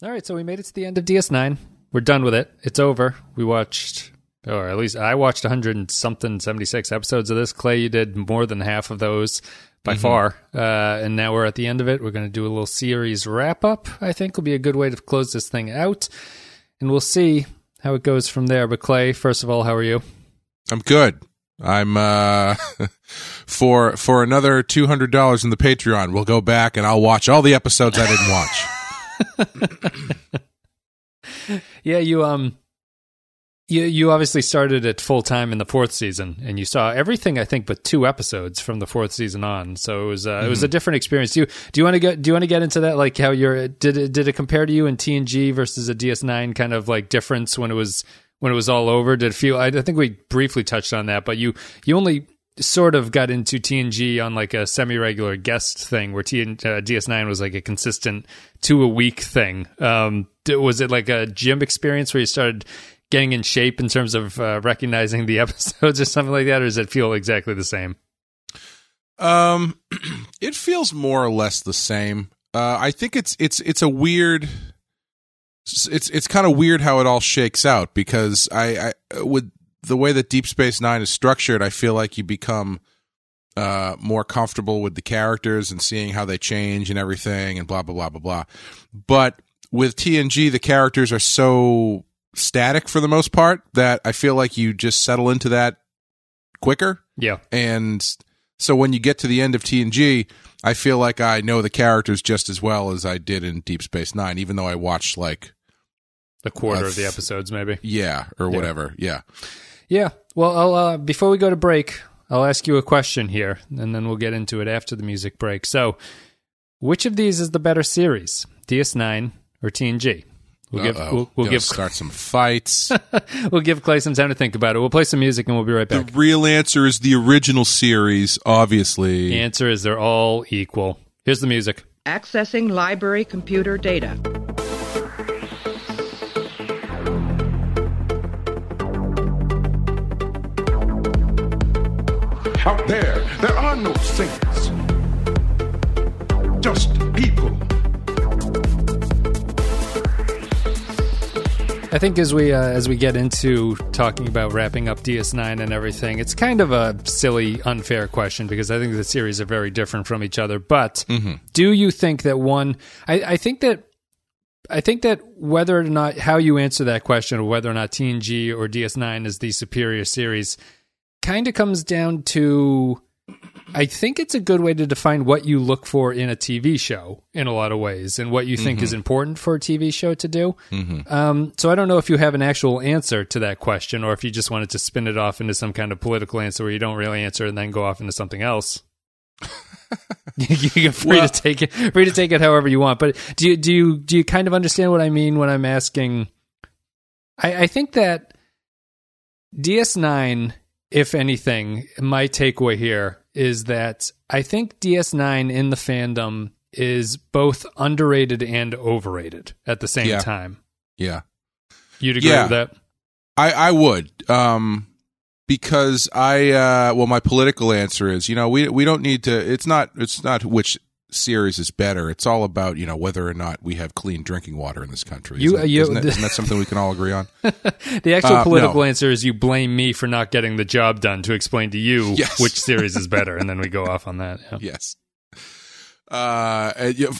All right, so we made it to the end of DS9. We're done with it. It's over. We watched, or at least I watched 100 and something, 76 episodes of this. Clay, you did more than half of those by far. Uh, and now we're at the end of it. We're going to do a little series wrap up, I think will be a good way to close this thing out. And we'll see how it goes from there. But Clay, first of all, how are you? I'm good. I'm uh for for another two hundred dollars in the Patreon. We'll go back and I'll watch all the episodes I didn't watch. Yeah, you um you you obviously started it full time in the fourth season and you saw everything I think but two episodes from the fourth season on. So it was uh, it was a different experience. Do you do you want to get do you want to get into that like how you're did it did it compare to you in TNG versus a DS9 kind of like difference when it was when it was all over? Did it feel I, I think we briefly touched on that, but you you only sort of got into TNG on like a semi-regular guest thing where TN, uh, DS9 was like a consistent two a week thing. Um, was it like a gym experience where you started getting in shape in terms of uh, recognizing the episodes or something like that, or does it feel exactly the same? Um, it feels more or less the same. Uh, I think it's it's it's a weird. It's it's kind of weird how it all shakes out because I, I with the way that Deep Space Nine is structured, I feel like you become uh, more comfortable with the characters and seeing how they change and everything and blah blah blah blah blah. But with TNG, the characters are so static for the most part that I feel like you just settle into that quicker. Yeah, And so when you get to the end of TNG, I feel like I know the characters just as well as I did in Deep Space Nine, even though I watched like a quarter Uh, of the episodes maybe. yeah or whatever. Yeah. Yeah. Well, I'll uh, before we go to break, I'll ask you a question here, and then we'll get into it after the music break. So, which of these is the better series, DS9 or TNG? We'll give Uh-oh. we'll, we'll give start some fights. we'll give Clay some time to think about it. We'll play some music and we'll be right back. the real answer is the original series, obviously. The answer is they're all equal. Here's the music. Accessing library computer data. Out there, there are no saints. Just people. I think as we uh, as we get into talking about wrapping up DS9 and everything, it's kind of a silly, unfair question because I think the series are very different from each other. But do you think that one? I, I think that I think that whether or not how you answer that question, or whether or not TNG or DS9 is the superior series, kind of comes down to. I think it's a good way to define what you look for in a TV show in a lot of ways, and what you think is important for a TV show to do. Um, so I don't know if you have an actual answer to that question, or if you just wanted to spin it off into some kind of political answer where you don't really answer and then go off into something else. You're free Well- to take it, free to take it however you want. But do you do you do you kind of understand what I mean when I'm asking? I, I think that DS9, if anything, my takeaway here is that I think DS9 in the fandom is both underrated and overrated at the same Yeah. time. yeah. You'd agree Yeah. with that? I, I would. Um because I uh well my political answer is, you know, we we don't need to it's not it's not which series is better. It's all about, you know, whether or not we have clean drinking water in this country. You- Isn't, that- you- isn't, that, isn't that something we can all agree on? The actual Uh, political no. answer is you blame me for not getting the job done to explain to you Yes. which series is better, and then we go off on that. Yeah. yes. Uh,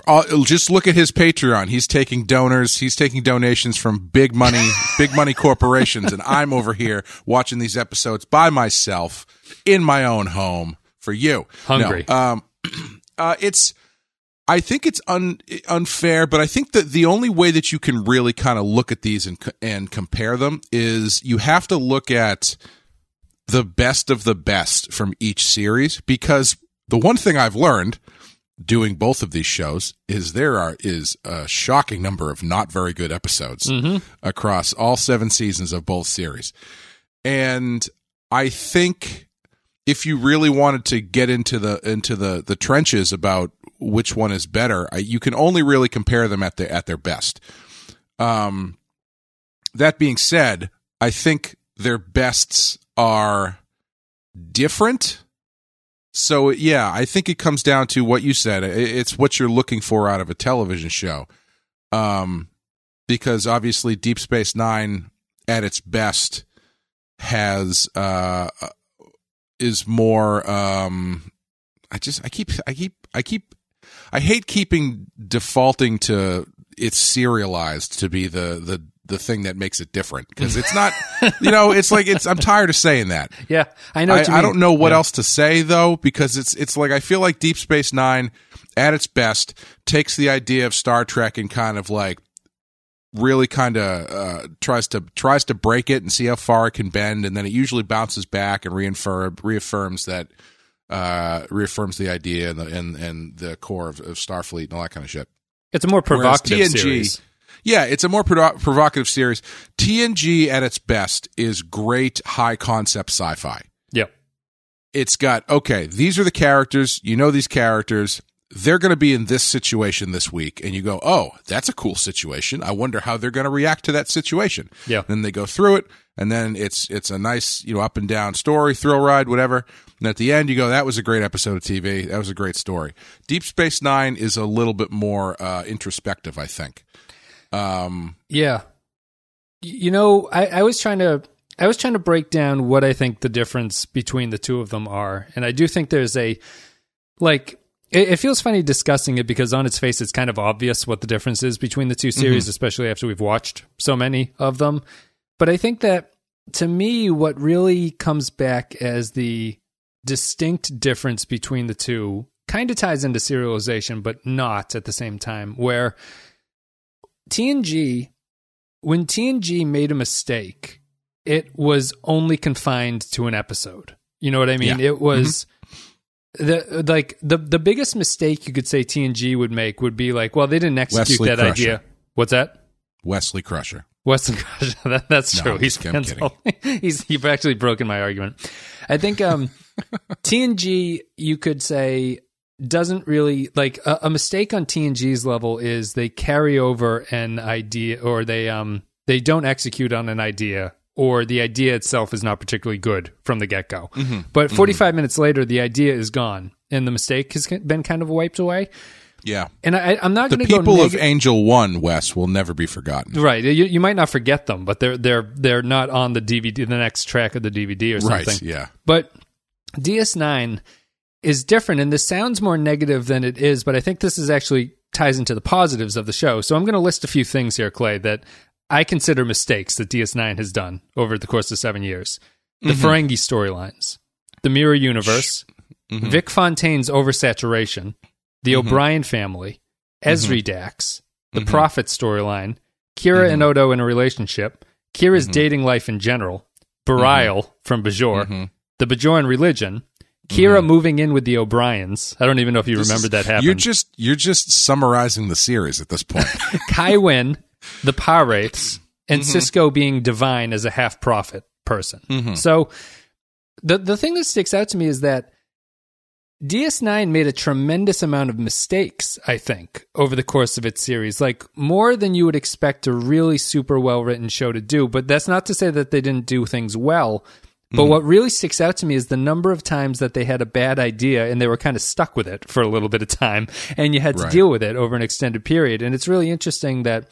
uh, just look at his Patreon. He's taking donors. He's taking donations from big money, big money corporations, and I'm over here watching these episodes by myself in my own home for you. Hungry. No, um, uh, it's. I think it's un, unfair, but I think that the only way that you can really kind of look at these and and compare them is you have to look at the best of the best from each series because the one thing I've learned doing both of these shows is there are is a shocking number of not very good episodes across all seven seasons of both series. And I think if you really wanted to get into the into the the trenches about which one is better, you can only really compare them at their at their best. Um, that being said, I think their bests are different. So yeah, I think it comes down to what you said. It's what you're looking for out of a television show. Um, because obviously Deep Space Nine at its best has uh is more um I just I keep I keep I keep I hate keeping defaulting to it's serialized to be the the the thing that makes it different because it's not you know it's like it's I'm tired of saying that Yeah, I know. I, I don't know what Yeah. else to say though because it's it's like I feel like Deep Space Nine at its best takes the idea of Star Trek and kind of like really kind of uh, tries to tries to break it and see how far it can bend and then it usually bounces back and reaffirm, reaffirms that uh, reaffirms the idea and the and, and the core of, of Starfleet and all that kind of shit. It's a more Whereas provocative TNG series. Yeah, it's a more provo- provocative series. TNG at its best is great high concept sci-fi Yep. it's got okay these are the characters you know these characters they're going to be in this situation this week and you go oh that's a cool situation i wonder how they're going to react to that situation Yeah. then they go through it and then it's it's a nice you know up and down story thrill ride whatever and at the end you go that was a great episode of tv that was a great story deep space nine is a little bit more uh, introspective i think um Yeah. You know, I, I was trying to I was trying to break down what I think the difference between the two of them are. And I do think there's a like it, it feels funny discussing it because on its face it's kind of obvious what the difference is between the two series, mm-hmm. especially after we've watched so many of them. But I think that to me what really comes back as the distinct difference between the two kind of ties into serialization, but not at the same time, where TNG, when TNG made a mistake, it was only confined to an episode. You know what I mean? Yeah. It was mm-hmm. The like the the biggest mistake you could say TNG would make would be like, well, they didn't execute Wesley that Crusher. idea. What's that? wesley crusher Wesley Crusher. That, that's No, true. I'm He's I'm kidding. cancelled. He's you've actually broken my argument. I think um, TNG you could say doesn't really like a, a mistake on TNG's level is they carry over an idea or they um they don't execute on an idea or the idea itself is not particularly good from the get go. Mm-hmm. But 45 minutes later the idea is gone and the mistake has been kind of wiped away. yeah And I, I'm not going to go people of angel one wes will never be forgotten Right. You, you might not forget them, but they're they're they're not on the DVD, the next track of the DVD or something. right yeah But DS9 is different, and this sounds more negative than it is. But I think this is actually ties into the positives of the show. So I'm going to list a few things here, Clay, that I consider mistakes that DS9 has done over the course of seven years. The mm-hmm. Ferengi storylines, the Mirror Universe, mm-hmm. Vic Fontaine's oversaturation, the mm-hmm. O'Brien family, Ezri Dax, the Prophet storyline, Kira and Odo in a relationship, Kira's dating life in general, Bareil from Bajor, the Bajoran religion, Kira moving in with the O'Briens. I don't even know if you This remember is- that happened. You're just you're just summarizing the series at this point. Kai Winn, the Pirates, and Mm-hmm. Sisko being divine as a half prophet person. Mm-hmm. So the the thing that sticks out to me is that DS9 made a tremendous amount of mistakes, I think, over the course of its series. Like more than you would expect a really super well written show to do. But that's not to say that they didn't do things well. But Mm-hmm. what really sticks out to me is the number of times that they had a bad idea and they were kind of stuck with it for a little bit of time and you had to Right. deal with it over an extended period. And it's really interesting that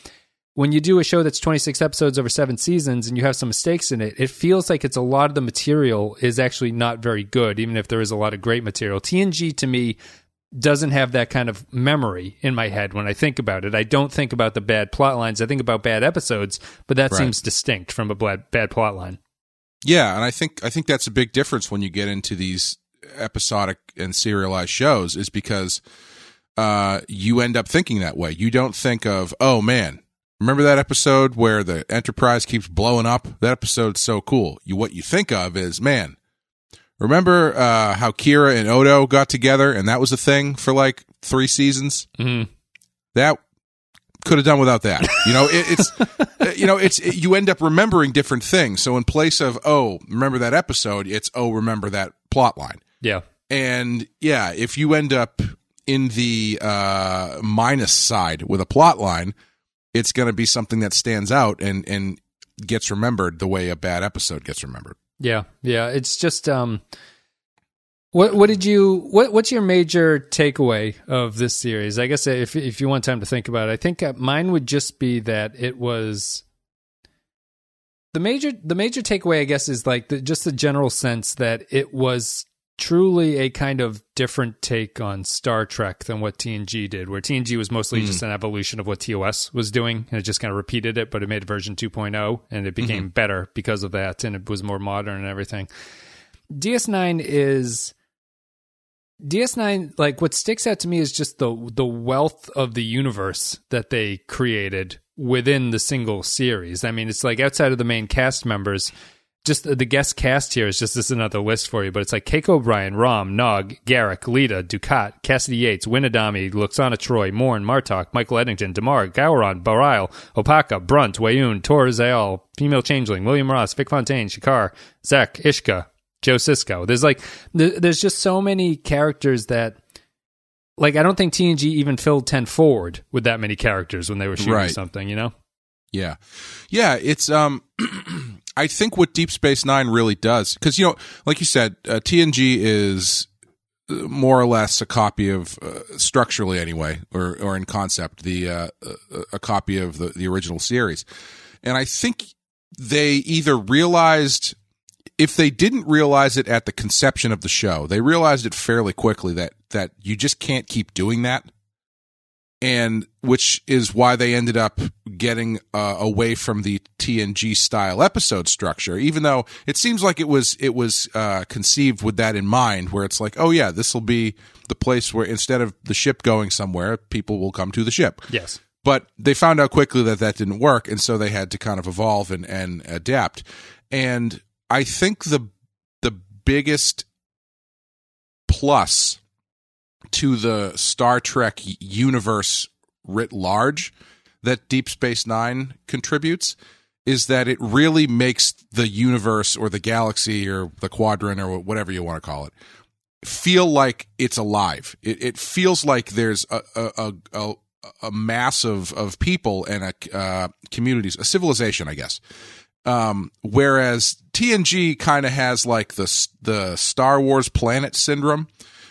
when you do a show that's 26 episodes over seven seasons and you have some mistakes in it, it feels like it's a lot of the material is actually not very good, even if there is a lot of great material. TNG to me doesn't have that kind of memory in my head when I think about it. I don't think about the bad plot lines. I think about bad episodes, but that Right. seems distinct from a bad, bad plot line. yeah, and I think I think that's a big difference when you get into these episodic and serialized shows is because uh, you end up thinking that way. You don't think of, oh man, remember that episode where the Enterprise keeps blowing up? That episode's so cool. You what you think of is, man, remember uh, how Kira and Odo got together and that was a thing for like three seasons? Mhm. That could have done without that. You know, it, it's you know, it's it, you end up remembering different things. So in place of oh, remember that episode, it's oh, remember that plot line. Yeah. And yeah, if you end up in the uh, minus side with a plot line, it's going to be something that stands out and and gets remembered the way a bad episode gets remembered. Yeah, yeah. It's just um What what did you what what's your major takeaway of this series? I guess if if you want time to think about it, I think uh, mine would just be that it was the major the major takeaway. I guess is like the, just the general sense that it was truly a kind of different take on Star Trek than what TNG did, where TNG was mostly hmm. just an evolution of what TOS was doing, and it just kind of repeated it, but it made version 2.0, and it became hmm. better because of that, and it was more modern and everything. DS9 is DS9 like what sticks out to me is just the the wealth of the universe that they created within the single series. I mean, it's like outside of the main cast members, just the guest cast here is just this another list for you, but it's like Keiko O'Brien, Rom, Nog, Garak, Leeta, Dukat, Cassidy Yates, Winadami, Lwaxana Troi, Morn, Martok, Michael Eddington, Damar, Gowron, Bareil, Opaka, Brunt, Weyoun, Tora Ziyal, Female Changeling, William Ross, Vic Fontaine, Shakar, Zek, Ishka, Joe Sisko. There's like, th- there's just so many characters that, like, I don't think TNG even filled 10 forward with that many characters when they were shooting Right. something, you know? Yeah. Yeah, it's um I think what Deep Space 9 really does cuz you know, like you said, uh, TNG is uh, more or less a copy of uh, structurally anyway or or in concept the uh, uh, a copy of the the original series. And I think they either realized if they didn't realize it at the conception of the show, they realized it fairly quickly that that you just can't keep doing that and which is why they ended up getting uh, away from the TNG style episode structure. Even though it seems like it was it was uh, conceived with that in mind, where it's like, oh yeah, this will be the place where instead of the ship going somewhere, people will come to the ship. Yes. But they found out quickly that that didn't work, and so they had to kind of evolve and, and adapt. And I think the the biggest plus to the Star Trek universe writ large that Deep Space Nine contributes is that it really makes the universe or the galaxy or the quadrant or whatever you want to call it feel like it's alive. It, it feels like there's a a, a, a, mass of, of people and a uh, communities, a civilization, I guess. Um, whereas TNG kind of has like the the Star Wars planet syndrome,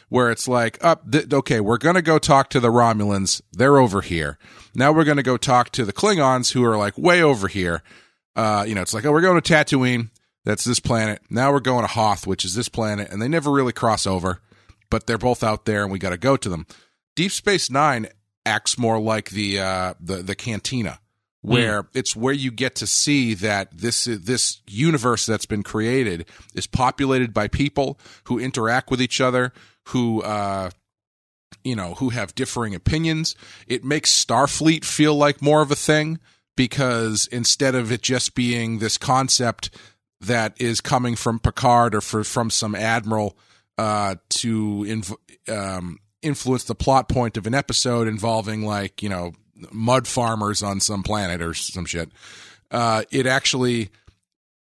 where it's like, up, th- okay, we're gonna go talk to the Romulans. They're over here. Now we're gonna go talk to the Klingons, who are like way over here. Uh, you know, it's like, oh, we're going to Tatooine. That's this planet. Now we're going to Hoth, which is this planet, and they never really cross over, but they're both out there, and we got to go to them. Deep Space Nine acts more like the uh, the the cantina, where it's where you get to see that this this universe that's been created is populated by people who interact with each other, who uh, you know who have differing opinions. It makes Starfleet feel like more of a thing because instead of it just being this concept that is coming from Picard or for, from some admiral uh, to inv- um, influence the plot point of an episode involving like you know mud farmers on some planet or some shit. Uh, it actually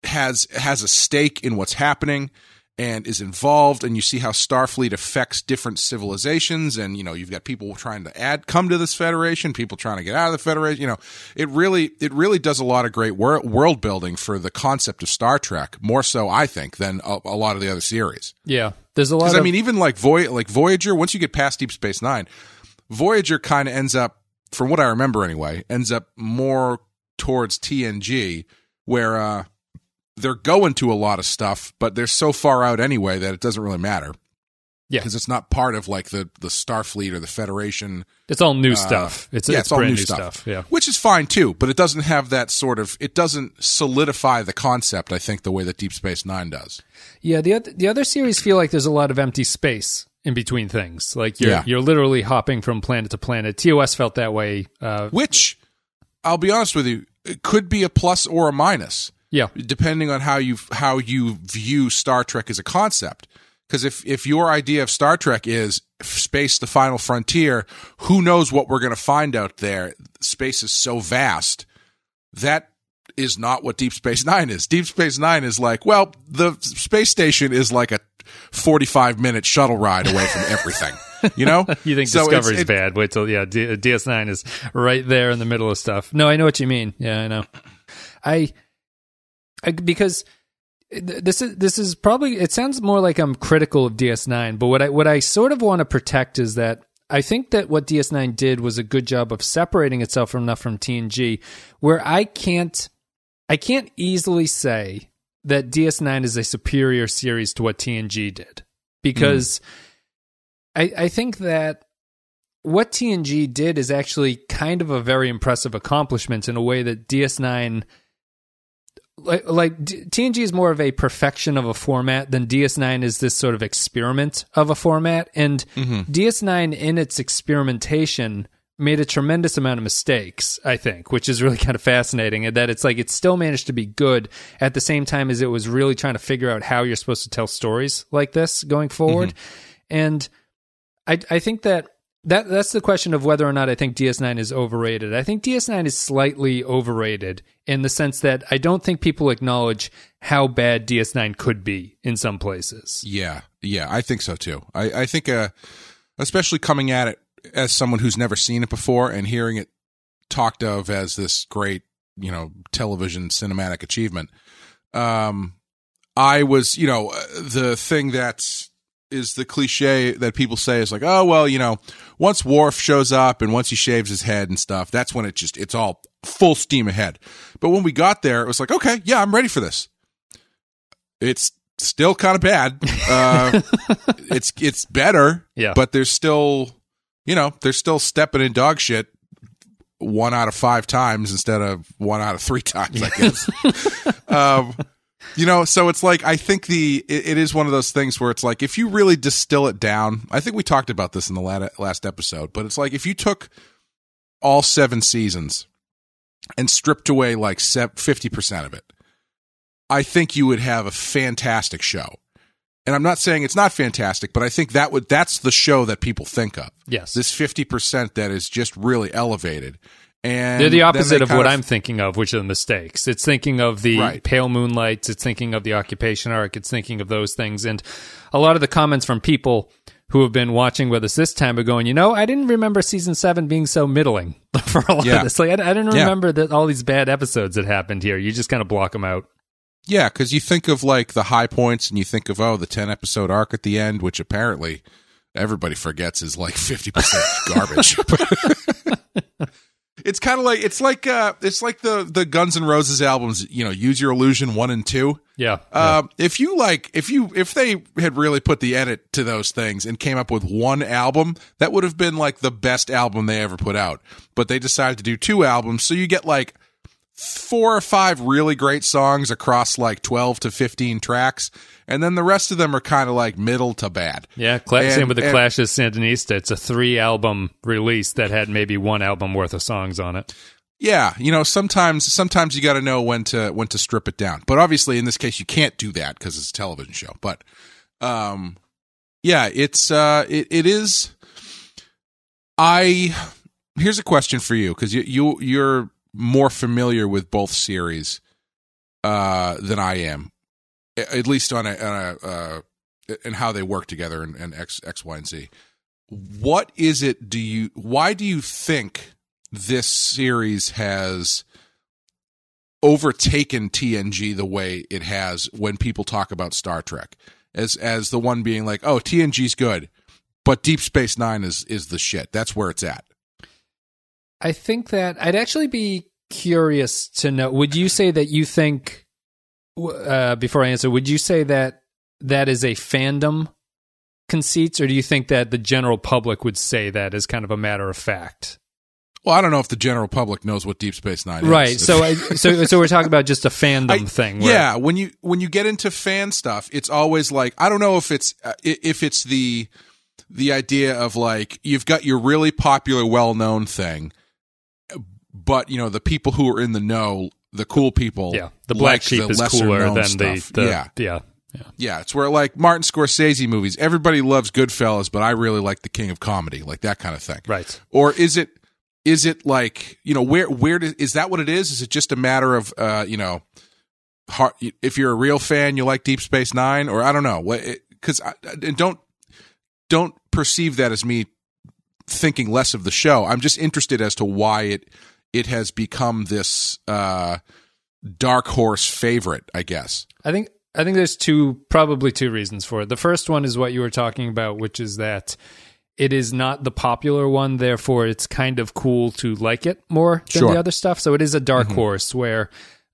has has a stake in what's happening and is involved and you see how starfleet affects different civilizations and you know you've got people trying to add come to this federation people trying to get out of the federation you know it really it really does a lot of great wor- world building for the concept of star trek more so i think than a, a lot of the other series Yeah. There's a lot of i mean even like Voy- like voyager once you get past deep space nine voyager kind of ends up from what i remember anyway ends up more towards tng where uh they're going to a lot of stuff, but they're so far out anyway that it doesn't really matter. Yeah. because it's not part of like the the Starfleet or the Federation. It's all new stuff. It's, Uh, yeah, it's, it's all brand new new stuff. stuff. Yeah. which is fine too, but it doesn't have that sort of. It doesn't solidify the concept. I think the way that Deep Space Nine does. Yeah, the other, the other series feel like there's a lot of empty space in between things. Like you're Yeah. you're literally hopping from planet to planet. TOS felt that way. Uh, Which, I'll be honest with you, it could be a plus or a minus. Yeah, depending on how you how you view Star Trek as a concept. Because if if your idea of Star Trek is space, the final frontier, who knows what we're going to find out there? Space is so vast that is not what Deep Space Nine is. Deep Space Nine is like, well, the space station is like a forty-five minute shuttle ride away from everything. You know, you think So it's- Discovery's it- bad? Wait till yeah, D- uh, DS9 is right there in the middle of stuff. No, I know what you mean. Yeah, I know. I, I because this is this is probably it sounds more like I'm critical of DS9, but what I what I sort of want to protect is that I think that what DS9 did was a good job of separating itself from enough from TNG where I can't I can't easily say that DS9 is a superior series to what TNG did. Because hmm. I I think that what TNG did is actually kind of a very impressive accomplishment in a way that DS9 like, like TNG is more of a perfection of a format than DS9 is this sort of experiment of a format. And mm-hmm. DS9 in its experimentation made a tremendous amount of mistakes, I think, which is really kind of fascinating. And that it's like it still managed to be good at the same time as it was really trying to figure out how you're supposed to tell stories like this going forward. Mm-hmm. And I I think that that that's the question of whether or not I think DS9 is overrated. I think DS9 is slightly overrated in the sense that I don't think people acknowledge how bad DS9 could be in some places. Yeah, yeah, I think so too. I, I think, uh, especially coming at it as someone who's never seen it before and hearing it talked of as this great, you know, television cinematic achievement. Um, I was, you know, uh, the thing that is the cliche that people say is like, oh well, you know, once Worf shows up and once he shaves his head and stuff, that's when it just it's all full steam ahead. But when we got there, it was like, okay, yeah, I'm ready for this. It's still kind of bad. Uh, it's it's better, Yeah. but there's still, you know, there's still stepping in dog shit one out of five times instead of one out of three times, I guess. um, you know, so it's like I think the it, it is one of those things where it's like if you really distill it down. I think we talked about this in the lat- last episode, but it's like if you took all seven seasons and stripped away like fifty percent of it, I think you would have a fantastic show. And I'm not saying it's not fantastic, but I think that would that's the show that people think of. Yes. This 50% that is just really elevated. And They're the opposite they of what I'm thinking of, which are the mistakes. It's thinking of the Right. pale moonlights. It's thinking of the occupation arc. It's thinking of those things. And a lot of the comments from people who have been watching with us this time are going, you know, I didn't remember season seven being so middling for a lot Yeah. of this. Like, I, I didn't Yeah. remember that all these bad episodes that happened here. You just kind of block them out. Yeah, because you think of like the high points and you think of, oh, the 10 episode arc at the end, which apparently everybody forgets is like 50% garbage. it's kind of like, it's like, uh, it's like the, the Guns N' Roses albums, you know, Use Your Illusion one and two. Yeah. yeah. Um, if you like, if you, if they had really put the edit to those things and came up with one album, that would have been like the best album they ever put out. But they decided to do two albums, so you get like four or five really great songs across like 12 to 15 tracks, and then the rest of them are kind of like middle to bad. Yeah, Cla- And- same with the and- Clash's Sandinista. It's a three album release that had maybe one album worth of songs on it. Yeah, you know, sometimes sometimes you got to know when to when to strip it down. But obviously in this case you can't do that because it's a television show. But um yeah, it's uh it, it is I here's a question for you cuz you you you're more familiar with both series uh than I am. At least on a, on a uh and how they work together and, and X X Y and Z. What is it do you why do you think this series has overtaken TNG the way it has when people talk about Star Trek as as the one being like, "Oh, TNG's good, but Deep Space 9 is is the shit." That's where it's at. I think that I'd actually be curious to know. Would you say that you think, uh, before I answer, would you say that that is a fandom conceit, or do you think that the general public would say that as kind of a matter of fact? Well, I don't know if the general public knows what Deep Space 9 is. Right. So, so, so we're talking about just a fandom I- thing. Where, Yeah, when you when you get into fan stuff, it's always like I don't know if it's uh, if it's the the idea of like you've got your really popular, well known thing, but you know the people who are in the know, the cool people, yeah. The black sheep the is cooler than stuff. the, the yeah, yeah. yeah. It's where like Martin Scorsese movies, everybody loves Goodfellas, but I really like The King of Comedy, like that kind of thing. Right. Or is it is it like you know where where is that what it is? Is it just a matter of uh, you know, if you're a real fan, you like Deep Space Nine, or I don't know what because don't don't perceive that as me thinking less of the show. I'm just interested as to why it it has become this uh, dark horse favorite. I guess. I think I think there's two, probably two reasons for it. The first one is what you were talking about, which is that it is not the popular one, therefore it's kind of cool to like it more than Sure. the other stuff. So it is a dark horse where,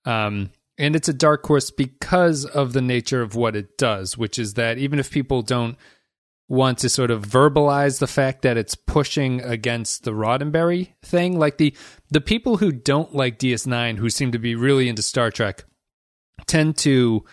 um, and it's a dark horse because of the nature of what it does, which is that even if people don't want to sort of verbalize the fact that it's pushing against the Roddenberry thing, like the the people who don't like DS9, who seem to be really into Star Trek, tend to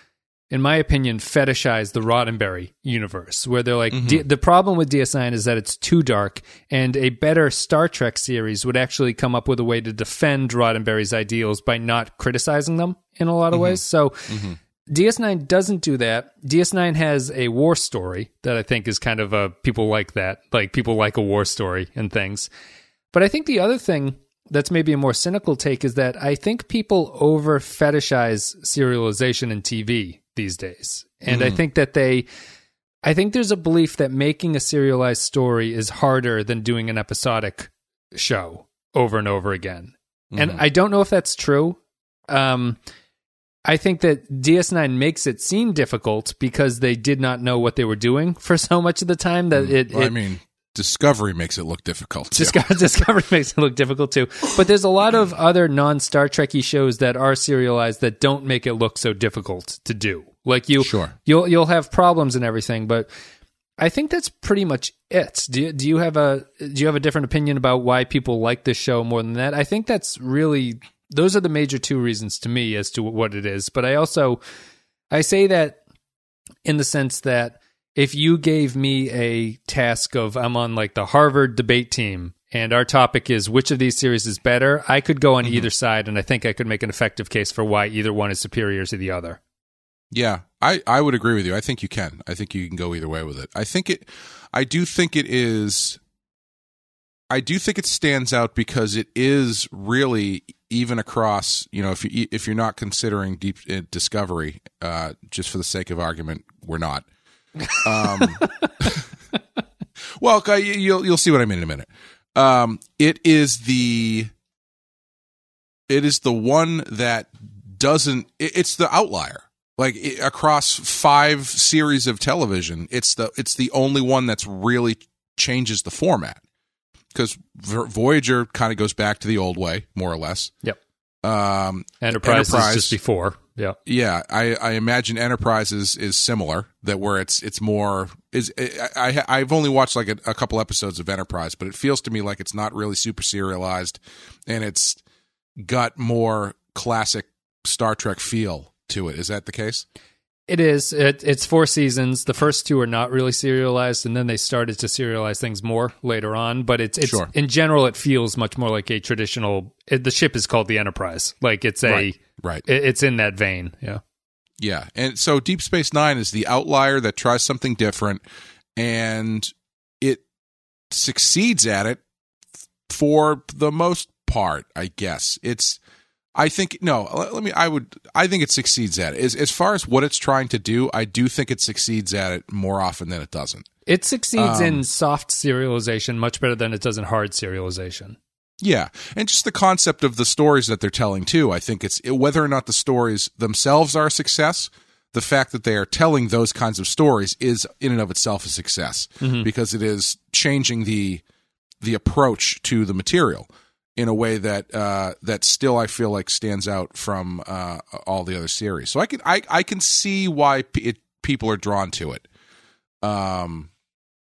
in my opinion, fetishize the Roddenberry universe, where they're like, D- the problem with DS9 is that it's too dark, and a better Star Trek series would actually come up with a way to defend Roddenberry's ideals by not criticizing them in a lot of mm-hmm. ways. So, mm-hmm. DS9 doesn't do that. DS9 has a war story that I think is kind of a people like that, like people like a war story and things. But I think the other thing that's maybe a more cynical take is that I think people over fetishize serialization in TV these days. And I think that they I think there's a belief that making a serialized story is harder than doing an episodic show over and over again. And I don't know if that's true. Um I think that DS9 makes it seem difficult because they did not know what they were doing for so much of the time that mm. it, I it mean, Discovery makes it look difficult. too. Discover- Discovery makes it look difficult too. But there's a lot of other non Star Trekky shows that are serialized that don't make it look so difficult to do. Like you, Sure. you'll you'll have problems and everything, but I think that's pretty much it. Do you, do you have a do you have a different opinion about why people like this show more than that? I think that's really those are the major two reasons to me as to what it is. But I also I say that in the sense that if you gave me a task of I'm on like the Harvard debate team and our topic is which of these series is better, I could go on mm-hmm. either side and I think I could make an effective case for why either one is superior to the other. Yeah, I, I would agree with you. I think you can. I think you can go either way with it. I think it. I do think it is. I do think it stands out because it is really even across. You know, if you if you're not considering deep uh, discovery, uh, just for the sake of argument, we're not. Um, well, you- you'll you'll see what I mean in a minute. Um, it is the. It is the one that doesn't. it- It's the outlier like i across five series of television it's the it's the only one that's really changes the format because voyager kind of goes back to the old way more or less Yep. um Enterprise, Enterprise. is just before. Yeah. yeah i i imagine enterprise is is similar that where it's it's more is i, I i've only watched like a, a couple episodes of enterprise but it feels to me like it's not really super serialized and it's got more classic star trek feel to it is that the case It is. It, it's four seasons. The first two are not really serialized, and then they started to serialize things more later on. But it's, it's Sure. in general, it feels much more like a traditional. It, the ship is called the Enterprise. Like it's a. Right, right. it- it's in that vein. Yeah. Yeah. And so Deep Space Nine is the outlier that tries something different and it succeeds at it for the most part, I guess. It's I think no, let, me I would I think it succeeds at it. As as far as what it's trying to do, I do think it succeeds at it more often than it doesn't. It succeeds Um, in soft serialization much better than it does in hard serialization. Yeah, and just the concept of the stories that they're telling too. I think it's whether or not the stories themselves are a success. The fact that they are telling those kinds of stories is in and of itself a success because it is changing the the approach to the material in a way that uh, that still I feel like stands out from uh, all the other series. So I can I, I can see why p- it, people are drawn to it. Um,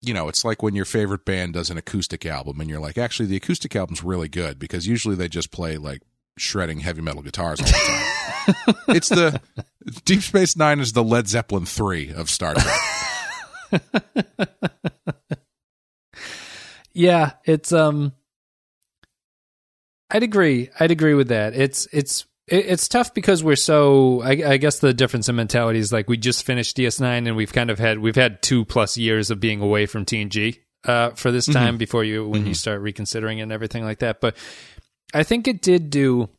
you know, it's like when your favorite band does an acoustic album and you're like, actually, the acoustic album's really good because usually they just play like shredding heavy metal guitars all the time. it's the Deep Space Nine is the Led Zeppelin three of Star Trek. Yeah, it's um I'd agree. I'd agree with that. It's it's it's tough because we're so I, I guess the difference in mentality is like we just finished DS9 and we've kind of had we've had 2 plus years of being away from TNG uh for this time before you when you start reconsidering and everything like that. But I think it did do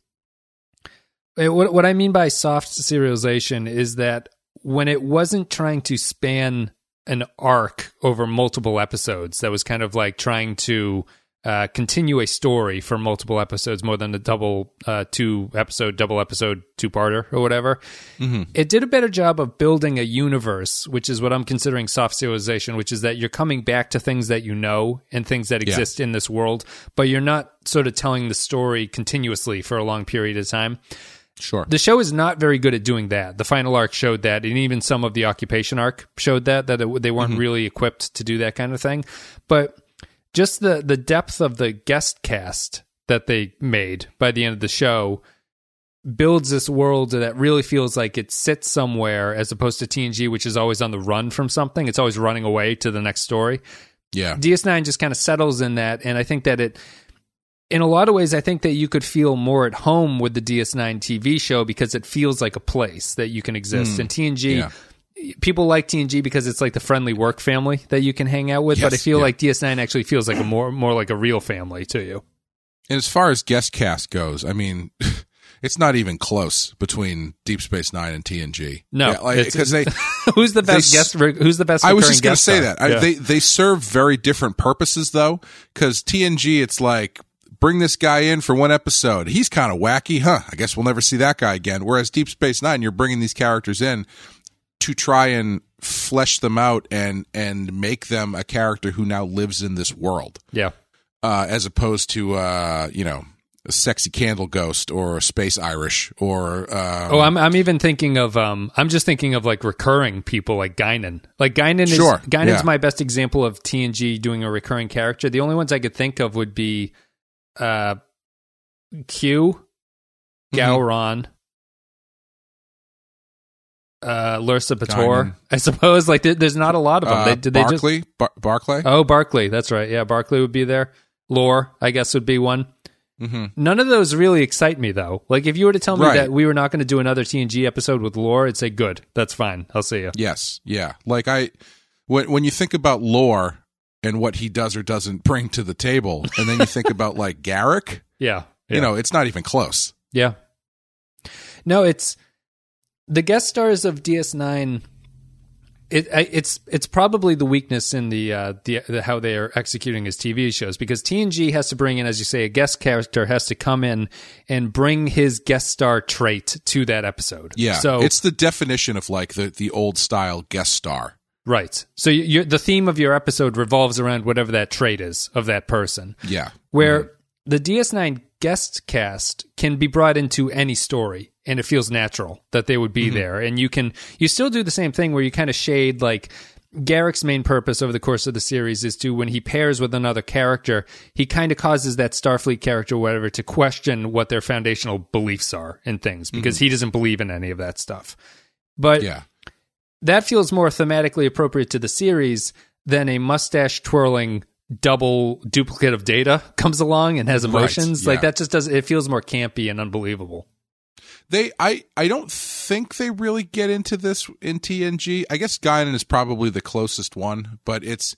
eh, what what I mean by soft serialization is that when it wasn't trying to span an arc over multiple episodes that was kind of like trying to uh, continue a story for multiple episodes, more than a double uh, two episode, double episode two parter or whatever. It did a better job of building a universe, which is what I'm considering soft serialization, which is that you're coming back to things that you know and things that exist in this world, but you're not sort of telling the story continuously for a long period of time. Sure. The show is not very good at doing that. The final arc showed that, and even some of the occupation arc showed that that it, they weren't really equipped to do that kind of thing. But just the the depth of the guest cast that they made by the end of the show builds this world that really feels like it sits somewhere as opposed to TNG, which is always on the run from something. It's always running away to the next story. yeah. DS9 just kind of settles in that, and I think that it, in a lot of ways, I think that you could feel more at home with the DS9 TV show because it feels like a place that you can exist. Hmm. And TNG, yeah. People like TNG because it's like the friendly work family that you can hang out with. but I feel yeah. like DS9 actually feels like a more more like a real family to you. And as far as guest cast goes, I mean, it's not even close between Deep Space Nine and TNG. No, Yeah, like, because they. who's the best They guest? Who's the best? I was just going to say that I, they they serve very different purposes though. Because TNG, it's like bring this guy in for one episode. He's kind of wacky, huh? I guess we'll never see that guy again. Whereas Deep Space Nine, you're bringing these characters in to try and flesh them out and and make them a character who now lives in this world, yeah. uh, as opposed to uh, you know. A sexy candle ghost or a space Irish or um, Oh, I'm I'm even thinking of um I'm just thinking of like recurring people like Guinan. Like Guinan is Sure, Guinan's yeah. my best example of TNG doing a recurring character. The only ones I could think of would be uh Q, Mm-hmm. Uh Lursa. Guinan. I suppose like there, there's not a lot of them. uh, they did they just Barclay Bar- Barclay Oh, Barclay, that's right. Yeah, Barclay would be there. Lore, I guess would be one. Mhm. None of those really excite me though. Like if you were to tell me Right. that we were not going to do another TNG episode with Lore, I'd say good. That's fine. I'll see you. Yes, yeah. Like I, when when you think about lore and what he does or doesn't bring to the table, and then you think about like Garak, Yeah. yeah. you know, it's not even close. Yeah. No, it's the guest stars of DS9. It it's it's probably the weakness in the uh the, the how they are executing his TV shows because TNG has to bring in, as you say, a guest character has to come in and bring his guest star trait to that episode. Yeah, So it's the definition of like the the old style guest star. right. So you the theme of your episode revolves around whatever that trait is of that person. Yeah, where the DS9 guest cast can be brought into any story and it feels natural that they would be mm-hmm. there. And you can you still do the same thing where you kind of shade like Garak's main purpose over the course of the series is to when he pairs with another character he kind of causes that Starfleet character or whatever to question what their foundational beliefs are in things because mm-hmm. he doesn't believe in any of that stuff. But yeah, that feels more thematically appropriate to the series than a mustache twirling double duplicate of data comes along and has emotions. Yeah. like that just does it feels more campy and unbelievable they. I I don't think they really get into this in TNG. I guess Guinan is probably the closest one, but it's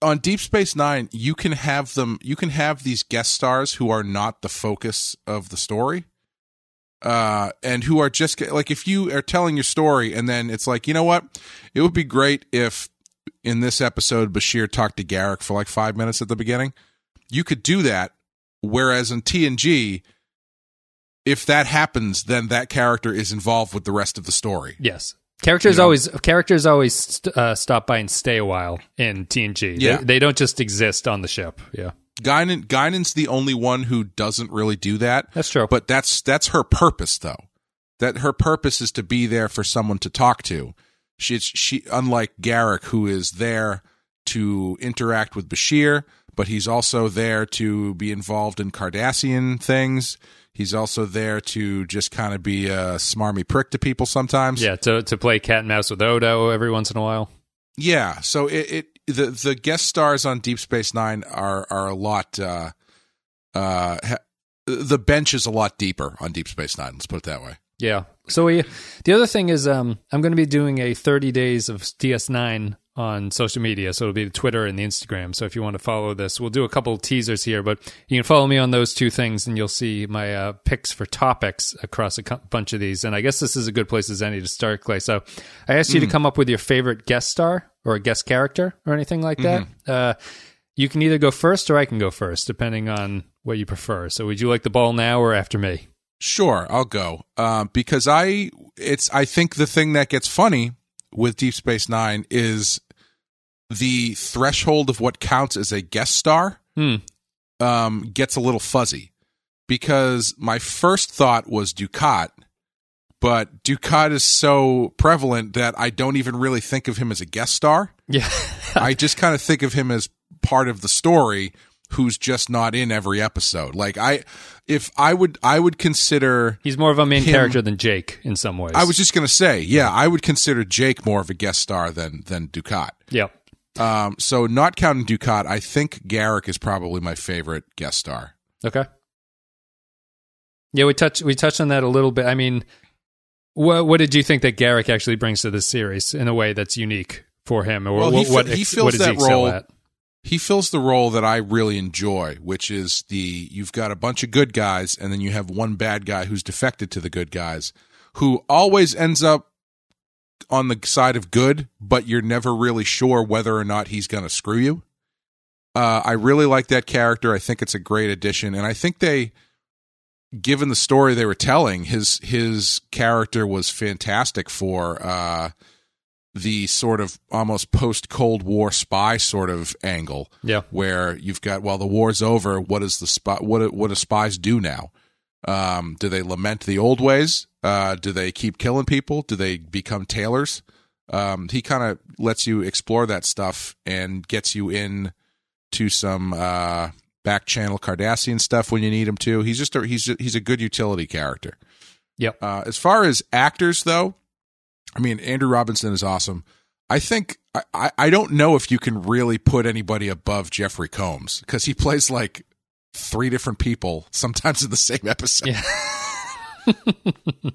on Deep Space Nine. You can have them. You can have these guest stars who are not the focus of the story. uh, and who are just like if you are telling your story and then it's like you know what it would be great if in this episode bashir talked to garak for like five minutes at the beginning you could do that whereas in tng if that happens then that character is involved with the rest of the story. Yes. Characters You know? always characters always st- uh, stop by and stay a while in TNG Yeah. they, they don't just exist on the ship. Yeah. Guinan, Guinan's the only one who doesn't really do that. That's true. But that's that's her purpose though. That her purpose is to be there for someone to talk to. She she unlike Garak who is there to interact with Bashir but he's also there to be involved in Cardassian things he's also there to just kind of be a smarmy prick to people sometimes. Yeah to, to play cat and mouse with Odo every once in a while. Yeah so it, it the the guest stars on Deep Space 9 are are a lot uh uh ha- the bench is a lot deeper on Deep Space 9 let's put it that way. Yeah. So we, the other thing is, um, I'm going to be doing a 30 days of DS9 on social media. So it'll be the Twitter and the Instagram. So if you want to follow this, we'll do a couple of teasers here, but you can follow me on those two things and you'll see my uh, picks for topics across a co- bunch of these. And I guess this is a good place as any to start, Clay. So I asked you to come up with your favorite guest star or a guest character or anything like that. Uh, you can either go first or I can go first, depending on what you prefer. So, would you like the ball now or after me? Sure, I'll go um, because I it's I think the thing that gets funny with Deep Space Nine is the threshold of what counts as a guest star Hmm. um, gets a little fuzzy because my first thought was Dukat, but Dukat is so prevalent that I don't even really think of him as a guest star. Yeah. I just kind of think of him as part of the story who's just not in every episode. Like I if I would I would consider He's more of a main Him- character than Jake in some ways. I was just going to say, yeah, I would consider Jake more of a guest star than than Dukat. Yep. Um, so not counting Dukat, I think Garak is probably my favorite guest star. Okay. Yeah, we touched we touched on that a little bit. I mean, what what did you think that Garak actually brings to this series in a way that's unique for him, or Well, what, he what, he fills what he that excel role- at? He fills the role that I really enjoy, which is the you've got a bunch of good guys and then you have one bad guy who's defected to the good guys, who always ends up on the side of good, but you're never really sure whether or not he's going to screw you. Uh, I really like that character. I think it's a great addition, and I think they, given the story they were telling, his his character was fantastic for uh, the sort of almost post Cold War spy sort of angle Yeah. where you've got well the war's over what does the spy what what do spies do now um, do they lament the old ways? Uh, do they keep killing people? Do they become tailors? Um, he kind of lets you explore that stuff and gets you in to some uh, back channel Cardassian stuff when you need him to. He's just a, he's a, he's a good utility character. Yep. uh, as far as actors, though, I mean, Andrew Robinson is awesome. I think I- I, I don't know if you can really put anybody above Jeffrey Combs because he plays like three different people sometimes in the same episode. Yeah.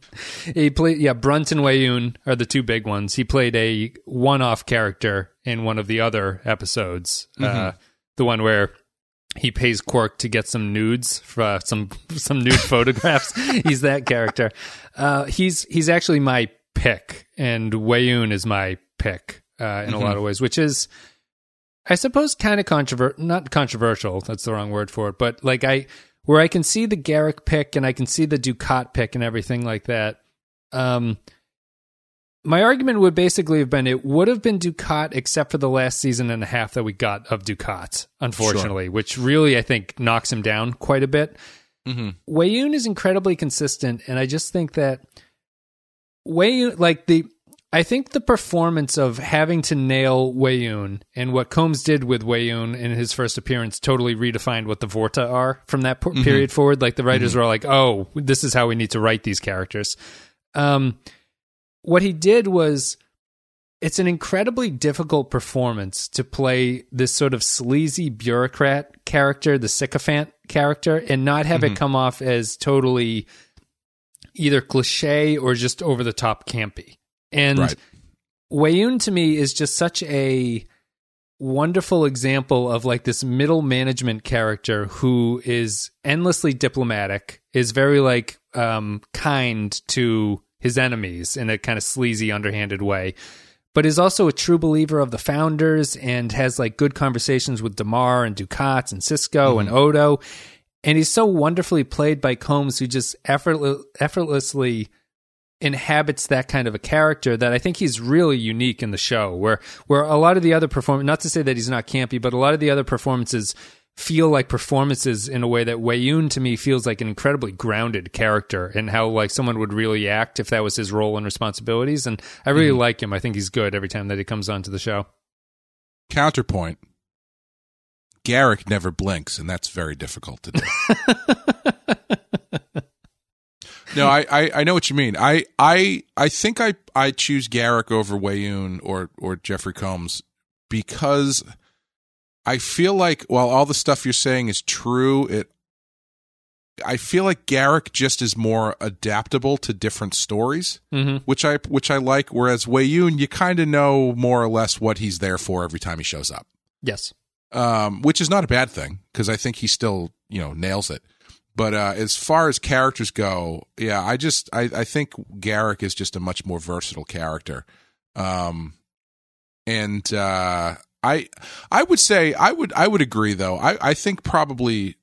he played yeah brunt and Weyoun are the two big ones. He played a one-off character in one of the other episodes uh, the one where he pays Quark to get some nudes for uh, some some nude photographs. He's that character. Uh, he's he's actually my pick and Weyoun is my pick uh, in a lot of ways which is I suppose kind of controver not controversial. That's the wrong word for it, but like I where I can see the Garak pick and I can see the Dukat pick and everything like that. Um, my argument would basically have been it would have been Dukat except for the last season and a half that we got of Dukat, unfortunately, which really I think knocks him down quite a bit. hmm Weyoun is incredibly consistent, and I just think that Weyoun, like the, I think the performance of having to nail Weyoun and what Combs did with Weyoun in his first appearance totally redefined what the Vorta are from that po- mm-hmm. period forward. Like the writers mm-hmm. were like, "Oh, this is how we need to write these characters." Um, what he did was it's an incredibly difficult performance to play this sort of sleazy bureaucrat character, the sycophant character, and not have it mm-hmm. come off as totally either cliche or just over the top campy. And Right. Weyoun to me is just such a wonderful example of like this middle management character who is endlessly diplomatic, is very like um kind to his enemies in a kind of sleazy underhanded way but is also a true believer of the founders and has like good conversations with Damar and Ducats and Sisko and Odo. And he's so wonderfully played by Combs, who just effortless, effortlessly inhabits that kind of a character that I think he's really unique in the show. Where where a lot of the other perform not to say that he's not campy, but a lot of the other performances feel like performances in a way that Weyoun to me feels like an incredibly grounded character and how like someone would really act if that was his role and responsibilities. And I really mm-hmm. like him. I think he's good every time that he comes onto the show. Counterpoint. Garak never blinks, and that's very difficult to do. no, I, I, I know what you mean. I, I I think I, I choose Garak over Weyoun or or Jeffrey Combs because I feel like while all the stuff you're saying is true, it I feel like Garak just is more adaptable to different stories, Mm-hmm. which I which I like. Whereas Weyoun, you kind of know more or less what he's there for every time he shows up Yes. um, which is not a bad thing because I think he still you know nails it. But uh, as far as characters go, yeah, I just I, I think Garak is just a much more versatile character, um, and uh, I I would say I would I would agree though. I I think probably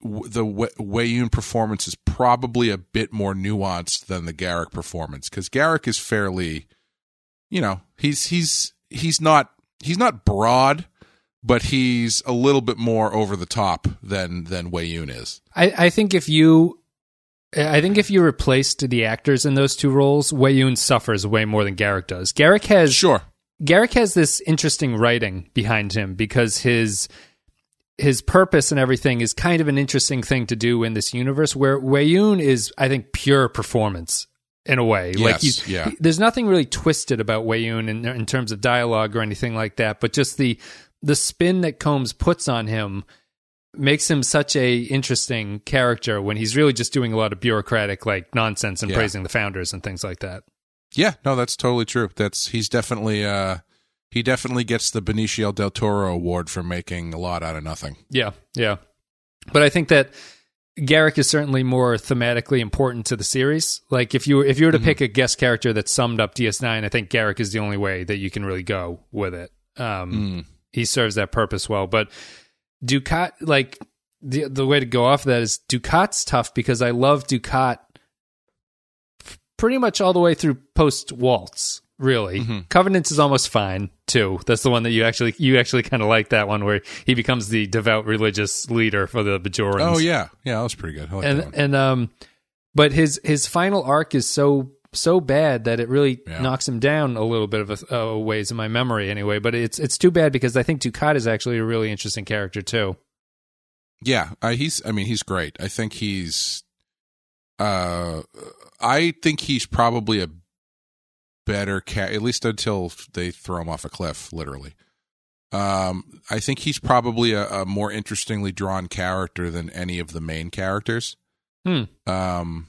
the Weyoun performance is probably a bit more nuanced than the Garak performance because Garak is fairly, you know, he's he's he's not he's not broad, but he's a little bit more over the top than than Weyoun is. I, I think if you, I think if you replaced the actors in those two roles, Weyoun suffers way more than Garak does. Garak has Sure. Garak has this interesting writing behind him because his his purpose and everything is kind of an interesting thing to do in this universe where Weyoun is I think pure performance in a way like Yes, he's yeah. he- there's nothing really twisted about Weyoun in, in terms of dialogue or anything like that but just the the spin that Combs puts on him makes him such a interesting character when he's really just doing a lot of bureaucratic like nonsense and Yeah. praising the founders and things like that Yeah, no, that's totally true. That's he's definitely uh he definitely gets the Benicio del Toro award for making a lot out of nothing. Yeah, yeah. But I think that Garak is certainly more thematically important to the series. Like if you if you were to pick a guest character that summed up DS9, I think Garak is the only way that you can really go with it. Um, He serves that purpose well. But Dukat, like the the way to go off that is Dukat's tough because I love Dukat pretty much all the way through post Waltz. Really, Covenants is almost fine too. That's the one that you actually you actually kind of like that one where he becomes the devout religious leader for the Bajorans. Oh yeah, yeah, that was pretty good. I like that and and um, but his his final arc is so so bad that it really Yeah. knocks him down a little bit of a, a ways in my memory anyway. But it's it's too bad because I think Dukat is actually a really interesting character too. Yeah, uh, he's. I mean, he's great. I think he's. Uh, I think he's probably a better cat, at least until they throw him off a cliff, literally. Um, I think he's probably a, a more interestingly drawn character than any of the main characters. Hmm. Um,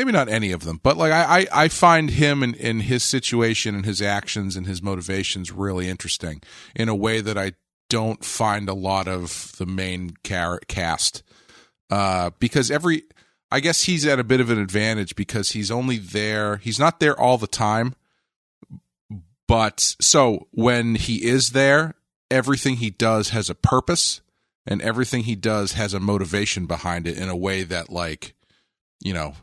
maybe not any of them, but like I, I, I find him and in, his situation and his actions and his motivations really interesting in a way that I don't find a lot of the main car- cast. Uh, because every, I guess he's at a bit of an advantage because he's only there. He's not there all the time. But so when he is there, everything he does has a purpose and everything he does has a motivation behind it in a way that like, you know,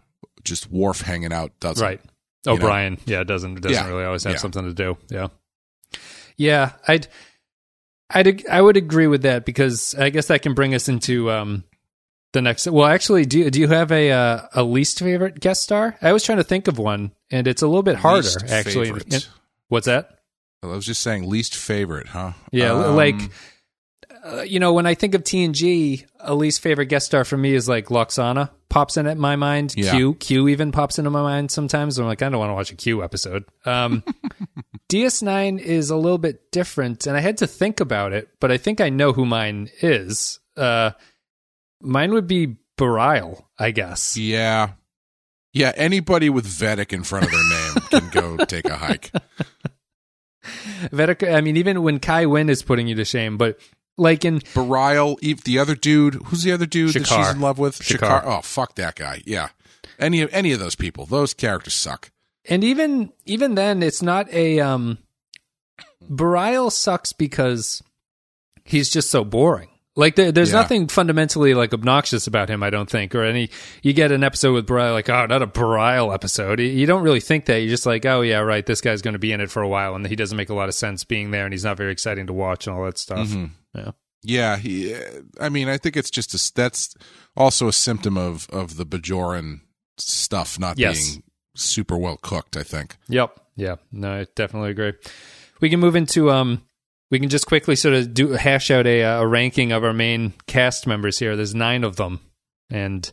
just Worf hanging out doesn't. Right. you know? O'Brien, yeah, doesn't doesn't Yeah. really always have Yeah. something to do. Yeah, yeah, I'd, I'd, I would agree with that because I guess that can bring us into um the next. Well, actually, do you- do you have a uh, a least favorite guest star? I was trying to think of one, and it's a little bit harder Least actually. favorite. What's that? I was just saying least favorite, huh? Yeah, Um, like uh, you know, when I think of TNG, a least favorite guest star for me is like Lwaxana pops in at my mind. Yeah. Q Q even pops into my mind sometimes. I'm like, I don't want to watch a Q episode. Um, DS9 is a little bit different, and I had to think about it, but I think I know who mine is. Uh, mine would be Bareil, I guess. Yeah. Yeah, anybody with Vedek in front of their name can go take a hike. Vedek. I mean, even when Kai Winn is putting you to shame, but like in Bareil, the other dude, who's the other dude that she's in love with? Shakaar. Oh, fuck that guy. Yeah. Any of any of those people. Those characters suck. and even even then it's not a um Bareil sucks because he's just so boring like there, there's Yeah. nothing fundamentally like obnoxious about him i don't think or any you get an episode with Bareil like oh not a Bareil episode you don't really think that you're just like oh yeah right this guy's going to be in it for a while and he doesn't make a lot of sense being there and he's not very exciting to watch and all that stuff yeah Yeah, he. I mean, I think it's just a, that's also a symptom of of the Bajoran stuff not Yes. being super well cooked. I think. Yep. Yeah. No, I definitely agree. We can move into um we can just quickly sort of do hash out a a ranking of our main cast members here. There's 9 of them and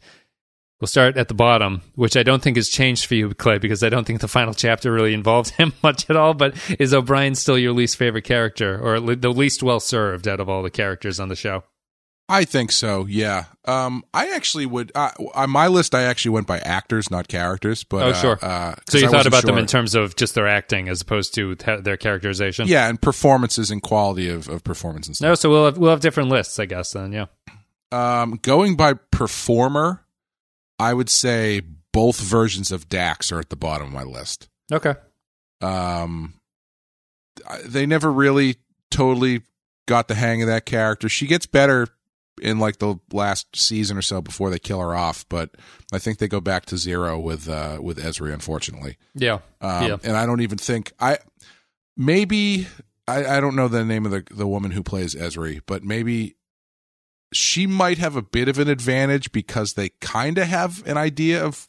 we'll start at the bottom, which I don't think has changed for you, Clay, because I don't think the final chapter really involved him much at all, but is O'Brien still your least favorite character or the least well served out of all the characters on the show? I think so. Yeah. Um. I actually would. Uh, on my list, I actually went by actors, not characters. But Oh, uh, sure. Uh, 'cause So you I thought about them in terms of just their acting as opposed to their characterization? Yeah, and performances and quality of, of performance and stuff. No, so we'll have, we'll have different lists, I guess. Then, yeah. Um, going by performer, I would say both versions of Dax are at the bottom of my list. Okay. Um, they never really totally got the hang of that character. She gets better in like the last season or so before they kill her off, but I think they go back to zero with uh, with Ezri, unfortunately. Yeah. Um, yeah. And I don't even think I maybe I, I don't know the name of the the woman who plays Ezri, but maybe she might have a bit of an advantage because they kind of have an idea of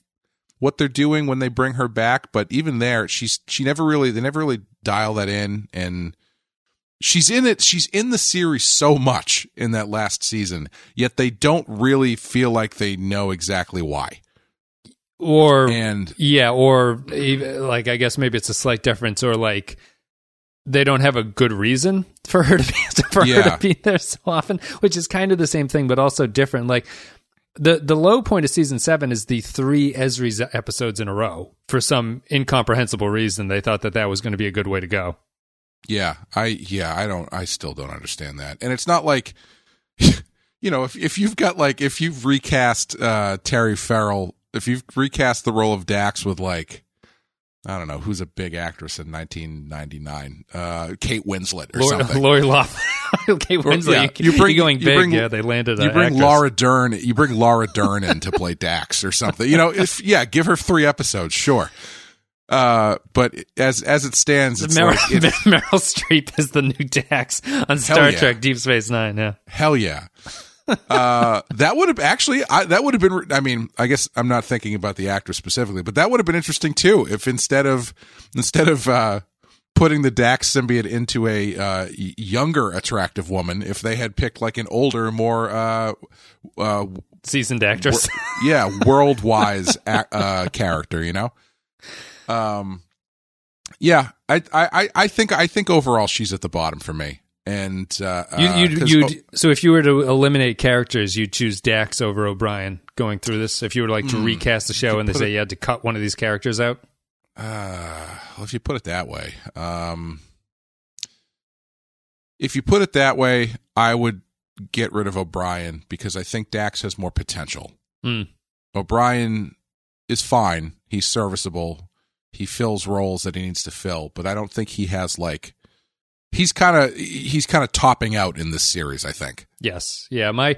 what they're doing when they bring her back. But even there, she's she never really they never really dial that in, and she's in it. She's in the series so much in that last season, yet they don't really feel like they know exactly why. Or And yeah, or like I guess maybe it's a slight difference, or like they don't have a good reason for her to be for her to be there so often, which is kind of the same thing, but also different. Like the the low point of season seven is the three Ezri's episodes in a row. For some incomprehensible reason, they thought that that was going to be a good way to go. Yeah, I yeah, I don't I still don't understand that. And it's not like you know, if if you've got like if you've recast uh Terry Farrell, if you've recast the role of Dax with like I don't know, who's a big actress in 1999? Uh Kate Winslet or Lori, something. Lori Loughlin, okay, Winslet, yeah, you, you bring- going you big. bring- yeah, they landed. you bring actress. Laura Dern, you bring Laura Dern in to play Dax or something. You know, if yeah, give her 3 episodes, sure. Uh but as as it stands it's Meryl, like it- Meryl Streep is the new Dax on Star yeah. Trek Deep Space Nine. Yeah. Hell yeah. Uh, that would have actually, I, that would have been, I mean, I guess I'm not thinking about the actor specifically, but that would have been interesting too. If instead of, instead of, uh, putting the Dax symbiote into a, uh, younger attractive woman, if they had picked like an older, more, uh, uh, seasoned actress. yeah, world-wise ac- uh, character, you know? Um, yeah, I, I- I think, I think overall she's at the bottom for me. And, uh, you, uh, you, 'cause- you'd, so if you were to eliminate characters, you'd choose Dax over O'Brien going through this. If you were like to recast the show and they say it- you had to cut one of these characters out, Uh, well, if you put it that way, um, if you put it that way, I would get rid of O'Brien because I think Dax has more potential. Hmm. O'Brien is fine; he's serviceable. He fills roles that he needs to fill, but I don't think he has like he's kind of he's kind of topping out in this series. I think. yes, yeah. My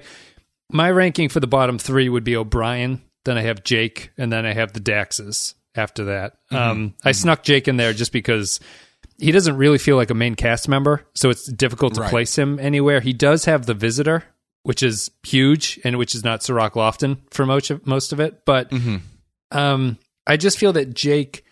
my ranking for the bottom three would be O'Brien. Then I have Jake, and then I have the Daxes after that. Mm-hmm. Um, I snuck Jake in there just because he doesn't really feel like a main cast member, so it's difficult to Right. place him anywhere. He does have the visitor, which is huge, and which is not Cirroc Lofton for most of, most of it. But Mm-hmm. um, I just feel that Jake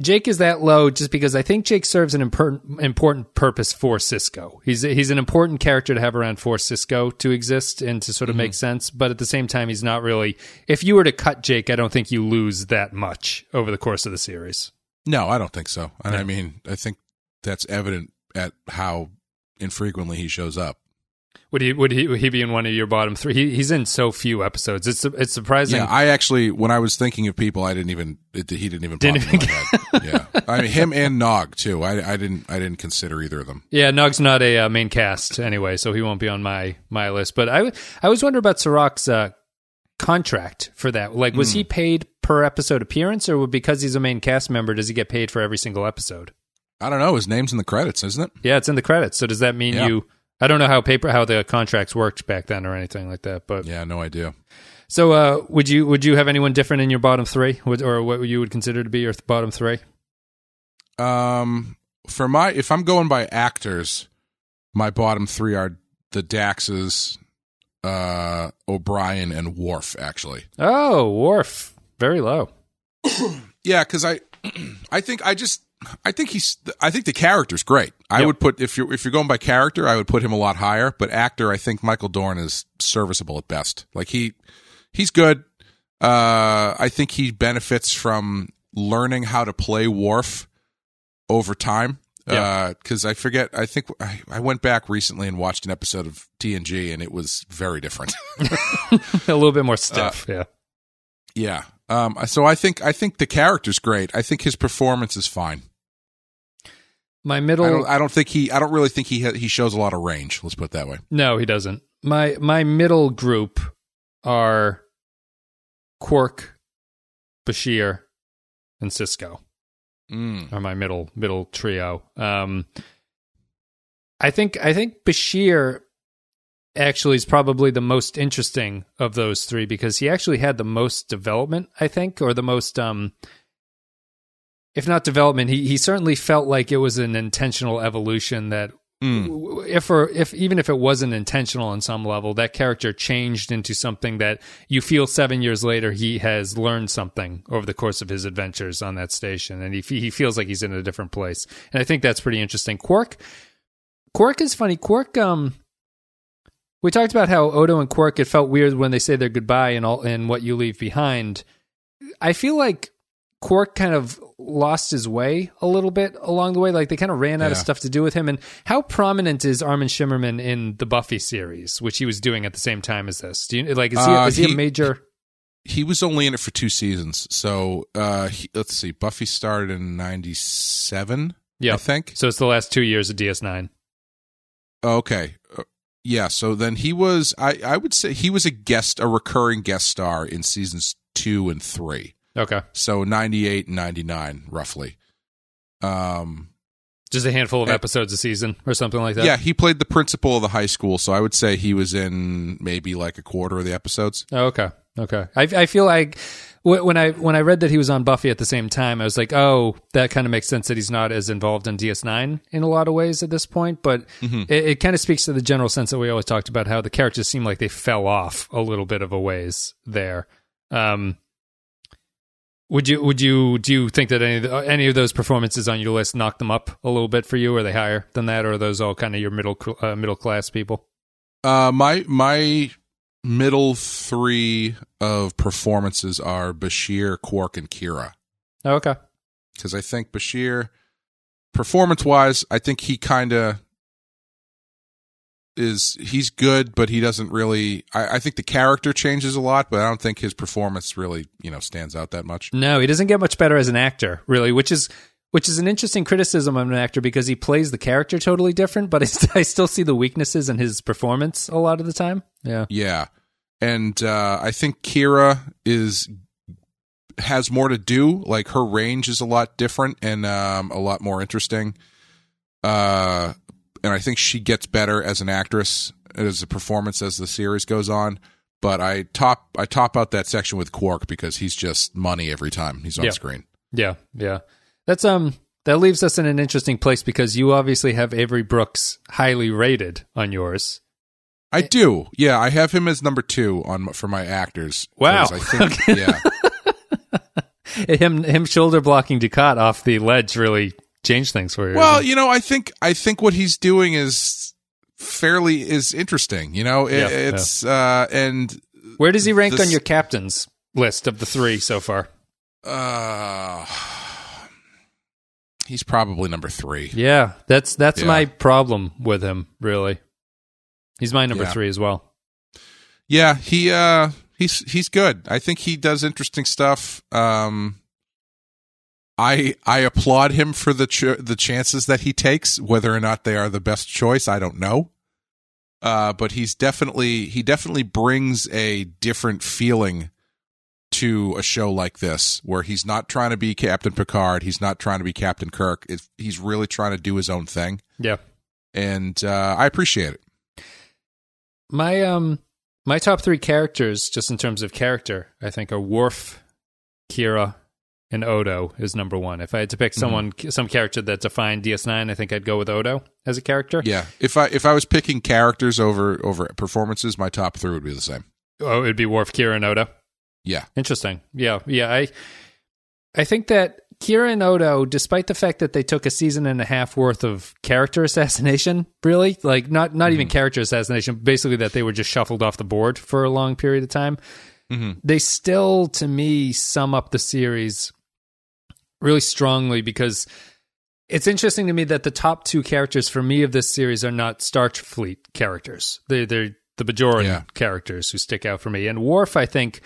Jake is that low just because I think Jake serves an important important purpose for Sisko. He's he's an important character to have around for Sisko to exist and to sort of make mm-hmm. sense, but at the same time he's not really if you were to cut Jake, I don't think you lose that much over the course of the series. No, I don't think so. And Yeah. I mean, I think that's evident at how infrequently he shows up. Would he would he would he be in one of your bottom 3? He, he's in so few episodes. It's it's surprising. Yeah, I actually, when I was thinking of people, I didn't even, it, he didn't even Didn't head. Yeah, I mean him and Nog too. I, I didn't, I didn't consider either of them. Yeah, Nog's not a uh, main cast anyway, so he won't be on my my list. But I I was wondering about Cirroc's uh, contract for that. Like, was he paid per episode appearance, or because he's a main cast member, does he get paid for every single episode? I don't know. His name's in the credits, isn't it? Yeah, it's in the credits. So does that mean Yeah. you? I don't know how paper how the contracts worked back then or anything like that. But Yeah, no idea. so uh, would you would you have anyone different in your bottom three, Would- or what you would consider to be your th- bottom three? Um, for my, if I'm going by actors, my bottom three are the Daxes, uh, O'Brien, and Worf. Actually, Oh, Worf, very low. yeah, because I, I think I just, I think he's, I think the character's great. I Yep. would put if you're if you're going by character, I would put him a lot higher. But actor, I think Michael Dorn is serviceable at best. Like he, he's good. Uh, I think he benefits from learning how to play Worf over time. Because I forget, I think I, I went back recently and watched an episode of TNG, and it was very different. a little bit more stiff. yeah. yeah. Um. So I think I think the character's great. I think his performance is fine. My middle. I don't. I don't think he. I don't really think he ha- he shows a lot of range. Let's put it that way. No, he doesn't. My my middle group are Quark, Bashir, and Sisko. Mm. Are my middle middle trio. Um, I think I think Bashir actually is probably the most interesting of those three because he actually had the most development, I think, or the most um if not development, he he certainly felt like it was an intentional evolution that Mm. if or if even if it wasn't intentional on some level, that character changed into something that you feel seven years later he has learned something over the course of his adventures on that station, and he he feels like he's in a different place, and I think that's pretty interesting. Quark, Quark is funny. Quark, um, we talked about how Odo and Quark it felt weird when they say their goodbye and all and what you leave behind. I feel like Quark kind of lost his way a little bit along the way. Like they kind of ran out of stuff to do with him. And how prominent is Armin Shimerman in the Buffy series, which he was doing at the same time as this? Do you like is he, Uh, is he, he- a major? He was only in it for two seasons. So uh, he, let's see. Buffy started in '97. Yeah. I think. So it's the last two years of DS9. Okay. Uh, Yeah. So then he was. I I would say he was a guest, a recurring guest star in seasons two and three. Okay, So '98 and '99, roughly. Um. just a handful of Eh. episodes a season or something like that. Yeah, he played the principal of the high school, so I would say he was in maybe like a quarter of the episodes. Oh, okay. Okay. I, I feel like when I when I read that he was on Buffy at the same time, I was like, oh, that kind of makes sense that he's not as involved in DS9 in a lot of ways at this point. But it, it kind of speaks to the general sense that we always talked about how the characters seem like they fell off a little bit of a ways there. Um, would you would you do you think that any of the, any of those performances on your list knock them up a little bit for you? Are they higher than that, or are those all kind of your middle uh, middle class people? Uh, my my middle three of performances are Bashir, Quark, and Kira. Oh, okay. Because I think Bashir, performance wise, I think he kind of is he's good, but he doesn't really. I, I think the character changes a lot, but I don't think his performance really you know stands out that much. No, he doesn't get much better as an actor, really, which is which is an interesting criticism of an actor because he plays the character totally different, but I, I still see the weaknesses in his performance a lot of the time. Yeah. Yeah, and uh, I think Kira is has more to do. Like her range is a lot different and um, a lot more interesting. Uh, and I think she gets better as an actress as a performance as the series goes on. But I top I top out that section with Quark because he's just money every time he's on Yeah. screen. Yeah. Yeah. That's um that leaves us in an interesting place because you obviously have Avery Brooks highly rated on yours. I do, yeah. I have him as number two on for my actors. Wow. I think, yeah. Him him shoulder blocking Dukat off the ledge really changed things for you. Well, you know, I think I think what he's doing is fairly is interesting. You know, It- Yeah, it's uh and? Where does he rank this- on your captains list of the three so far? uh he's probably number three. Yeah, that's that's Yeah. my problem with him. Really, he's my number Yeah. three as well. Yeah, he uh he's he's good. I think he does interesting stuff. Um I I applaud him for the ch- the chances that he takes, whether or not they are the best choice, I don't know. Uh but he's definitely he definitely brings a different feeling to a show like this where he's not trying to be Captain Picard, he's not trying to be Captain Kirk. It, he's really trying to do his own thing Yeah, and uh I appreciate it. my um my top three characters, just in terms of character, I think are Worf, Kira, and Odo is number one. If I had to pick mhm. someone, some character that defined DS9, I think I'd go with Odo as a character. Yeah, if I if I was picking characters over over performances, my top three would be the same. Oh, it'd be Worf, Kira, and Odo. Yeah, Interesting. Yeah, yeah. I I think that Kira and Odo, despite the fact that they took a season and a half worth of character assassination, really, like not not even mm-hmm. character assassination, basically that they were just shuffled off the board for a long period of time, mm-hmm. they still, to me, sum up the series really strongly because it's interesting to me that the top two characters for me of this series are not Starfleet characters. They're, they're the Bajoran Yeah. characters who stick out for me. And Worf, I think,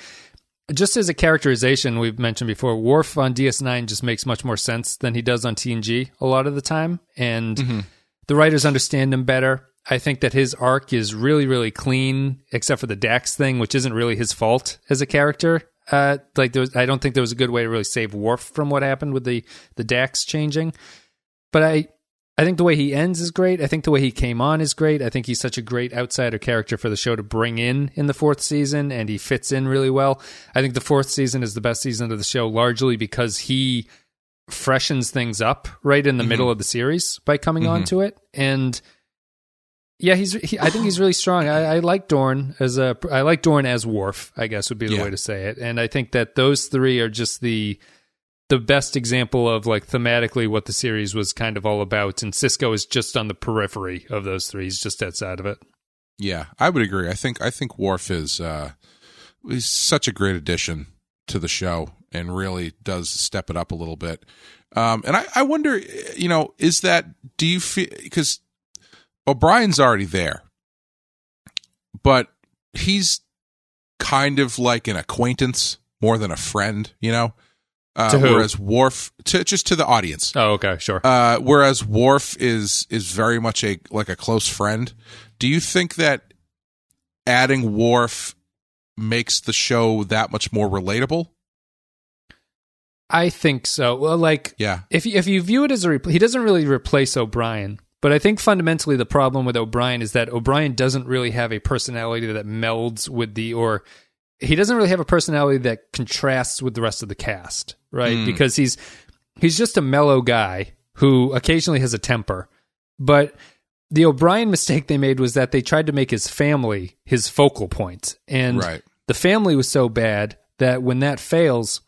just as a characterization, we've mentioned before, Worf on DS9 just makes much more sense than he does on TNG a lot of the time. And mm-hmm. the writers understand him better. I think that his arc is really, really clean, except for the Dax thing, which isn't really his fault as a character. Uh, like there was, I don't think there was a good way to really save Worf from what happened with the the Dax changing. But I, I think the way he ends is great. I think the way he came on is great. I think he's such a great outsider character for the show to bring in in the fourth season, and he fits in really well. I think the fourth season is the best season of the show, largely because he freshens things up right in the middle of the series by coming on to it, and yeah, he's. He, I think he's really strong. I, I like Dorn as a. I like Dorn as Worf. I guess would be the Yeah. way to say it. And I think that those three are just the the best example of like thematically what the series was kind of all about. And Sisko is just on the periphery of those three. He's just outside of it. Yeah, I would agree. I think I think Worf is uh is such a great addition to the show and really does step it up a little bit. Um and I I wonder you know, is that do you feel cuz O'Brien's already there. But he's kind of like an acquaintance more than a friend, you know? Uh, To who? whereas Worf to just to the audience. Oh, okay, sure. Uh, whereas Worf is is very much a like a close friend. Do you think that adding Worf makes the show that much more relatable? I think so. Well, like Yeah. if you, if you view it as a repl he doesn't really replace O'Brien, but I think fundamentally the problem with O'Brien is that O'Brien doesn't really have a personality that melds with the or he doesn't really have a personality that contrasts with the rest of the cast, right? Hmm. Because he's he's just a mellow guy who occasionally has a temper. But the O'Brien mistake they made was that they tried to make his family his focal point. And Right. the family was so bad that when that fails,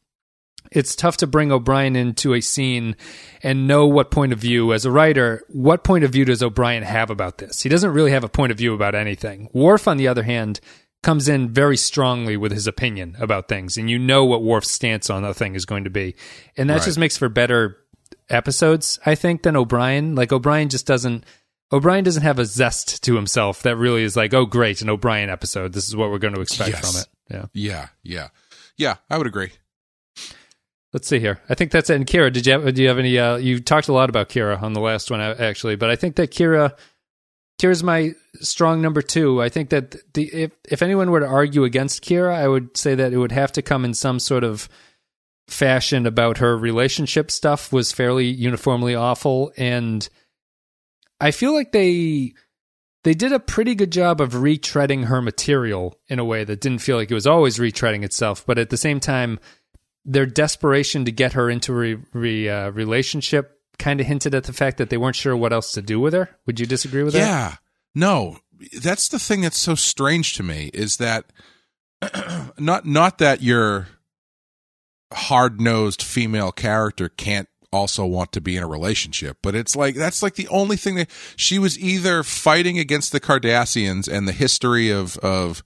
it's tough to bring O'Brien into a scene and know what point of view, as a writer, what point of view does O'Brien have about this? He doesn't really have a point of view about anything. Worf, on the other hand, comes in very strongly with his opinion about things, and you know what Worf's stance on the thing is going to be. And that Right. just makes for better episodes, I think, than O'Brien. Like, O'Brien just doesn't. O'Brien doesn't have a zest to himself that really is like, oh, great, an O'Brien episode. This is what we're going to expect Yes. from it. Yeah. Yeah, yeah. Yeah, I would agree. Let's see here. I think that's it. And Kira, did you have, do you have any? Uh, you talked a lot about Kira on the last one, actually, but I think that Kira, Kira's my strong number two. I think that the if if anyone were to argue against Kira, I would say that it would have to come in some sort of fashion about her relationship stuff was fairly uniformly awful, and I feel like they they did a pretty good job of retreading her material in a way that didn't feel like it was always retreading itself, but at the same time their desperation to get her into a re, uh, relationship kind of hinted at the fact that they weren't sure what else to do with her. Would you disagree with that? Yeah. No, that's the thing that's so strange to me is that not not that your hard-nosed female character can't also want to be in a relationship, but it's like that's like the only thing that she was either fighting against the Cardassians and the history of of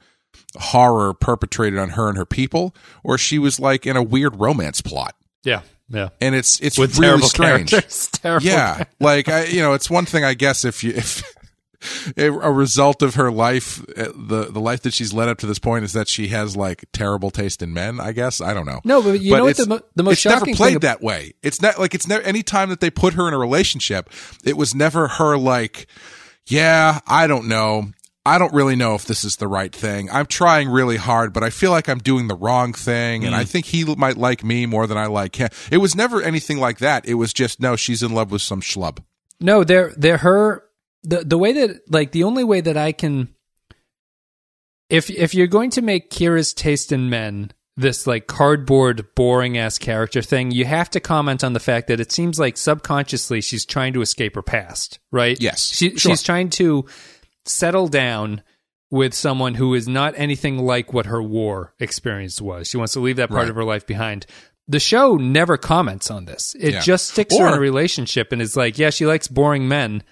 horror perpetrated on her and her people, or she was like in a weird romance plot. Yeah. Yeah. And it's it's With really terrible strange. characters. terrible Yeah, like I, you know, it's one thing I guess if you if a, a result of her life, uh, the the life that she's led up to this point is that she has like terrible taste in men. I guess I don't know. No, but you know what the mo- the most it's never played thing ab- that way. It's not like it's never any time that they put her in a relationship, it was never her like, yeah, I don't know. I don't really know if this is the right thing. I'm trying really hard, but I feel like I'm doing the wrong thing, Mm. and I think he might like me more than I like him. It was never anything like that. It was just no, she's in love with some schlub. No, they're they're her the the way that like the only way that I can if if you're going to make Kira's taste in men this like cardboard boring ass character thing, you have to comment on the fact that it seems like subconsciously she's trying to escape her past, right? Yes, She, sure. she's trying to settle down with someone who is not anything like what her war experience was. She wants to leave that part Right. of her life behind. The show never comments on this. It Yeah. just sticks her in a relationship and is like, yeah, she likes boring men.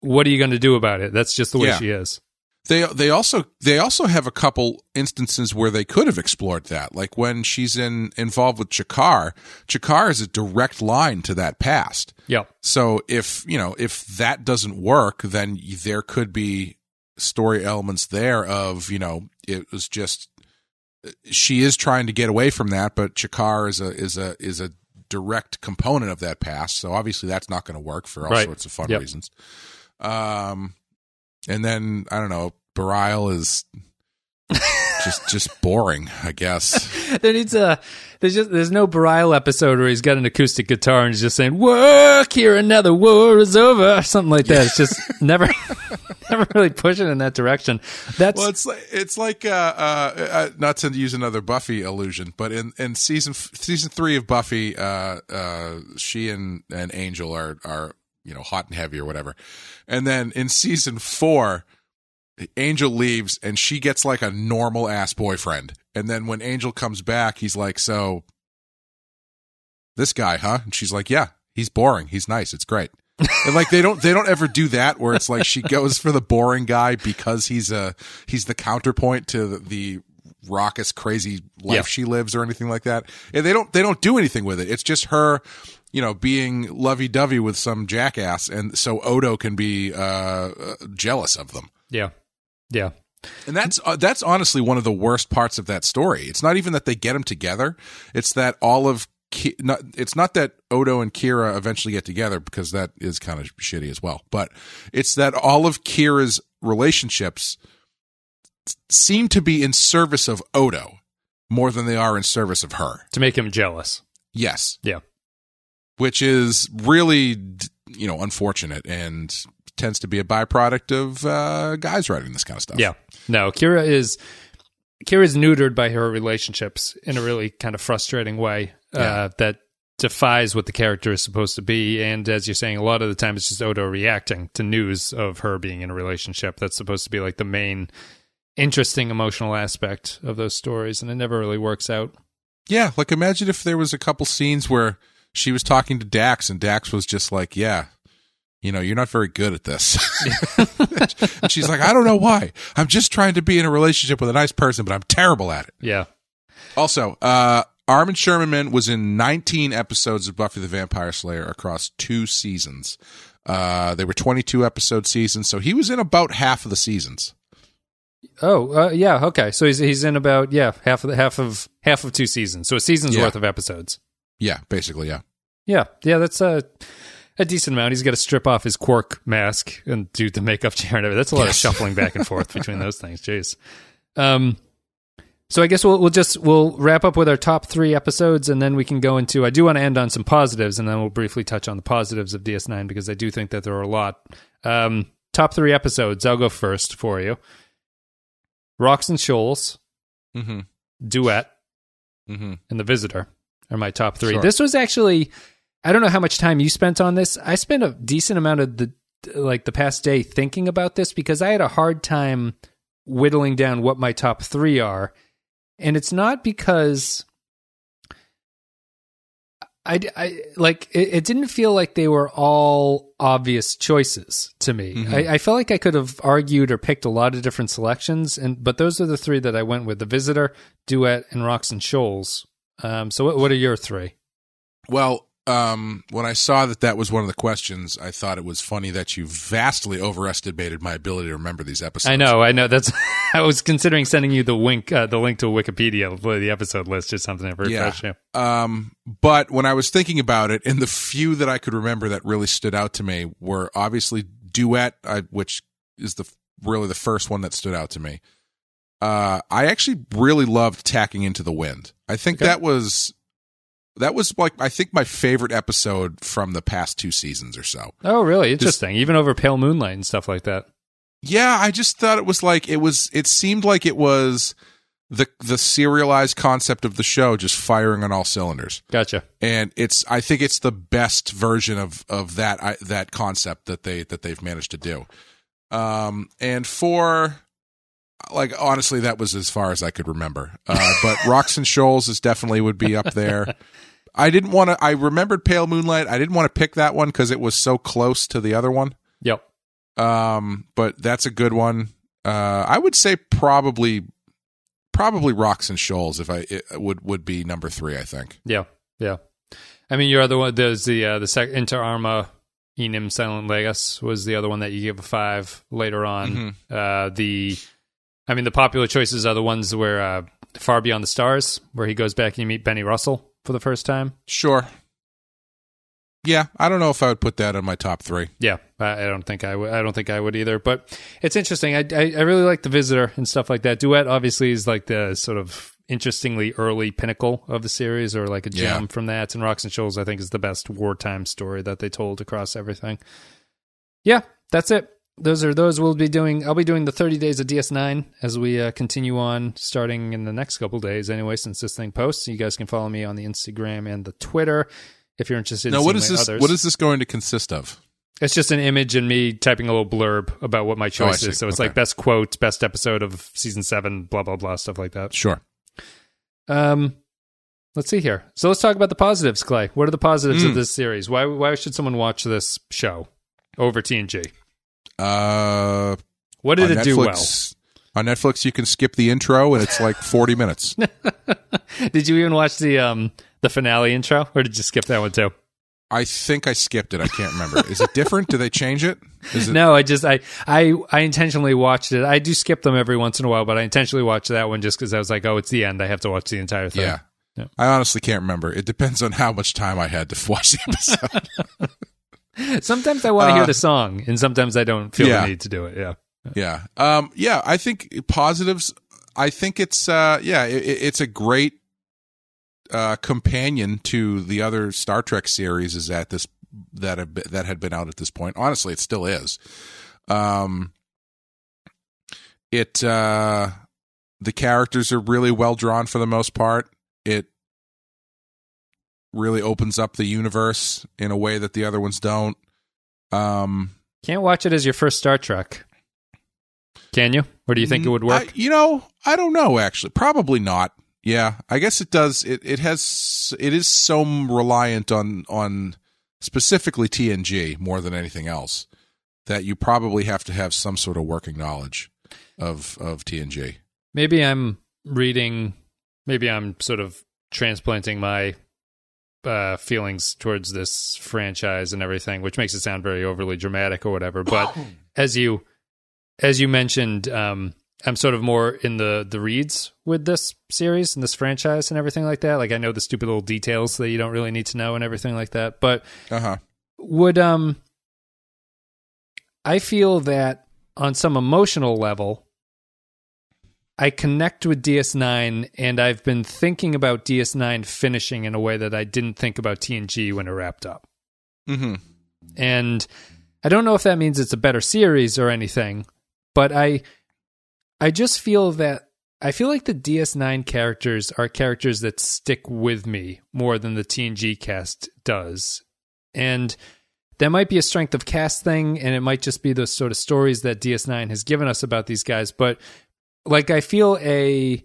What are you going to do about it? That's just the way Yeah. she is. They they also they also have a couple instances where they could have explored that, like when she's in involved with Shakaar. Shakaar is a direct line to that past. Yep. So if you know if that doesn't work, then there could be story elements there of you know it was just she is trying to get away from that, but Shakaar is a is a is a direct component of that past. So obviously that's not going to work for all Right. sorts of fun Yep. reasons. Um, and then I don't know, Bareil is just just boring, I guess. there needs a there's just there's no Bareil episode where he's got an acoustic guitar and he's just saying "Work here, another war is over" or something like that. It's just never never really pushing in that direction. That's Well, it's like it's like uh, uh, uh, not to use another Buffy illusion, but in, in season season three of Buffy, uh, uh, she and, and Angel are are you know hot and heavy or whatever, and then in season four, Angel leaves and she gets like a normal ass boyfriend, and then when Angel comes back, he's like, "So this guy, huh?" And she's like, "Yeah, he's boring. He's nice. It's great." and like they don't they don't ever do that where it's like she goes for the boring guy because he's a he's the counterpoint to the, the raucous crazy life Yeah. she lives or anything like that and they don't they don't do anything with it it's just her you know being lovey-dovey with some jackass and so odo can be uh, uh jealous of them yeah, yeah, and that's uh, that's honestly one of the worst parts of that story. It's not even that they get them together; it's that all of Ki- not, it's not that Odo and Kira eventually get together because that is kind of shitty as well. But it's that all of Kira's relationships seem to be in service of Odo more than they are in service of her. to make him jealous. Yes, Yeah, which is really you know unfortunate and tends to be a byproduct of uh, guys writing this kind of stuff. yeah. No, Kira is Kira is neutered by her relationships in a really kind of frustrating way uh, Yeah. that defies what the character is supposed to be. And as you're saying, a lot of the time it's just Odo reacting to news of her being in a relationship. That's supposed to be like the main interesting emotional aspect of those stories, and it never really works out. Yeah, like imagine if there was a couple scenes where she was talking to Dax and Dax was just like, "Yeah, you know, you're not very good at this." and she's like, "I don't know why. I'm just trying to be in a relationship with a nice person, but I'm terrible at it." Yeah. Also, uh Armin Sherman was in 19 episodes of Buffy the Vampire Slayer across two seasons. Uh they were 22 episode seasons, so he was in about half of the seasons. Oh, uh, yeah. Okay. So he's he's in about yeah half of the half of half of two seasons. So a season's Yeah. worth of episodes. Yeah, basically, yeah. Yeah, yeah. That's a a decent amount. He's got to strip off his quark mask and do the makeup chair and everything. That's a lot Yes. of shuffling back and forth between those things. Jeez. Um. So I guess we'll we'll just we'll wrap up with our top three episodes, and then we can go into. I do want to end on some positives, and then we'll briefly touch on the positives of DS9 because I do think that there are a lot. Um, top three episodes. I'll go first for you. Rocks and Shoals, Mhm. Duet, Mhm. and The Visitor are my top three. Sure. This was actually, I don't know how much time you spent on this. I spent a decent amount of the like the past day thinking about this because I had a hard time whittling down what my top three are, and it's not because. I, I like it, it didn't feel like they were all obvious choices to me. Mhm. I, I felt like I could have argued or picked a lot of different selections, and but those are the three that I went with: the Visitor, Duet, and Rocks and Shoals. Um, so, what, what are your three? Well, um, when I saw that that was one of the questions, I thought it was funny that you vastly overestimated my ability to remember these episodes. I know, I know. That's I was considering sending you the link, uh, the link to Wikipedia, for the episode list, just something to refresh you. Um, but when I was thinking about it, and the few that I could remember that really stood out to me were obviously Duet, I, which is the really the first one that stood out to me. Uh, I actually really loved Tacking into the Wind. I think Okay. that was that was like I think my favorite episode from the past two seasons or so. Oh, really? Interesting. Even over Pale Moonlight and stuff like that. Yeah, I just thought it was like it was. It seemed like it was the the serialized concept of the show just firing on all cylinders, Gotcha. and it's. I think it's the best version of of that I, that concept that they that they've managed to do. Um, and for like honestly, that was as far as I could remember. Uh, but Rocks and Shoals is definitely would be up there. I didn't want to. I remembered Pale Moonlight. I didn't want to pick that one because it was so close to the other one. Yep. Um, but that's a good one. Uh, I would say probably, probably Rocks and Shoals if I would would be number three. I think. Yeah. Yeah. I mean, your other one, there's the uh, the sec- Inter Arma Enim Silent Leges was the other one that you gave a five later on. Uh, the, I mean, the popular choices are the ones where uh, Far Beyond the Stars, where he goes back and you meet Benny Russell for the first time. Sure. yeah, I don't know if I would put that in my top three. Yeah, I, I don't think I would. I don't think I would either. But it's interesting. I, I I really like the Visitor and stuff like that. Duet obviously is like the sort of interestingly early pinnacle of the series, or like a gem Yeah. from that. And Rocks and Shoals, I think, is the best wartime story that they told across everything. Yeah, that's it. Those are those we'll be doing. I'll be doing the 30 days of DS9 as we uh, continue on, starting in the next couple days. Anyway, since this thing posts, you guys can follow me on the Instagram and the Twitter if you're interested. Now, in what is this? Others. What is this going to consist of? It's just an image and me typing a little blurb about what my choice see. is. So it's Okay. like best quote, best episode of season seven, blah blah blah, stuff like that. Sure. Um, let's see here. So let's talk about the positives, Clay. What are the positives Hmm. of this series? Why why should someone watch this show over TNG? Uh, What did it do well? On Netflix, you can skip the intro, and it's like forty minutes. Did you even watch the um the finale intro, or did you skip that one too? I think I skipped it. I can't remember. Is it different? Do they change it? Is it? No, I just I I I intentionally watched it. I do skip them every once in a while, but I intentionally watched that one just because I was like, oh, it's the end. I have to watch the entire thing. Yeah. Yeah. I honestly can't remember. It depends on how much time I had to watch the episode. Sometimes I want to hear Uh, the song, and sometimes I don't feel yeah. the need to do it. Yeah. yeah. Um, yeah. I think positives. I think it's uh, yeah. It, it's a great uh, companion to the other Star Trek series. Is at this that have been, that had been out at this point. Honestly, it still is. Um, it uh, the characters are really well drawn for the most part. It really opens up the universe in a way that the other ones don't. Um, Can't watch it as your first Star Trek. Can you? Or do you think it would work? I, you know, I don't know. Actually, probably not. Yeah, I guess it does. It it has. It is so reliant on on specifically TNG more than anything else that you probably have to have some sort of working knowledge of of TNG. maybe I'm reading. Maybe I'm sort of transplanting my uh, feelings towards this franchise and everything, which makes it sound very overly dramatic or whatever. But as you as you mentioned, um, I'm sort of more in the the reads with this series and this franchise and everything like that. Like I know the stupid little details that you don't really need to know and everything like that. But Uh huh. would um I feel that on some emotional level I connect with DS9 and I've been thinking about DS9 finishing in a way that I didn't think about TNG when it wrapped up. Mm-hmm. And I don't know if that means it's a better series or anything, but I I just feel that I feel like the DS9 characters are characters that stick with me more than the TNG cast does. And that might be a strength of cast thing, and it might just be those sort of stories that DS9 has given us about these guys. But like, I feel a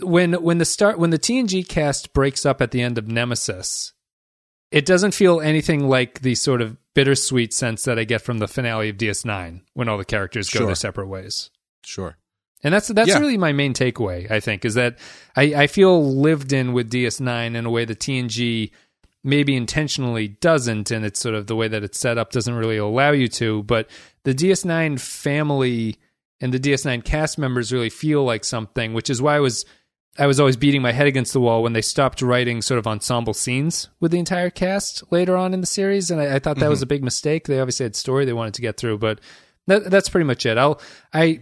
when when the start when the TNG cast breaks up at the end of Nemesis, it doesn't feel anything like the sort of bittersweet sense that I get from the finale of DS9 when all the characters go Sure. their separate ways. Sure. And that's that's Yeah. really my main takeaway, I think, is that I, I feel lived in with DS9 in a way that TNG maybe intentionally doesn't, and it's sort of the way that it's set up doesn't really allow you to. But the DS9 family and the DS9 cast members really feel like something, which is why I was I was always beating my head against the wall when they stopped writing sort of ensemble scenes with the entire cast later on in the series, and I, I thought that was mm-hmm. a big mistake. They obviously had story they wanted to get through, but that, that's pretty much it. I'll I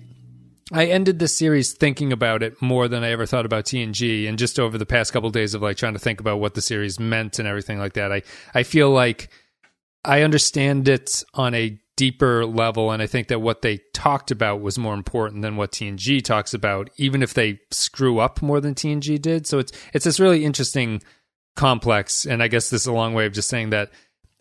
I ended this series thinking about it more than I ever thought about TNG, and just over the past couple days of like trying to think about what the series meant and everything like that, I I feel like I understand it on a deeper level, and I think that what they talked about was more important than what TNG talks about, even if they screw up more than TNG did. So it's it's this really interesting complex, and I guess this is a long way of just saying that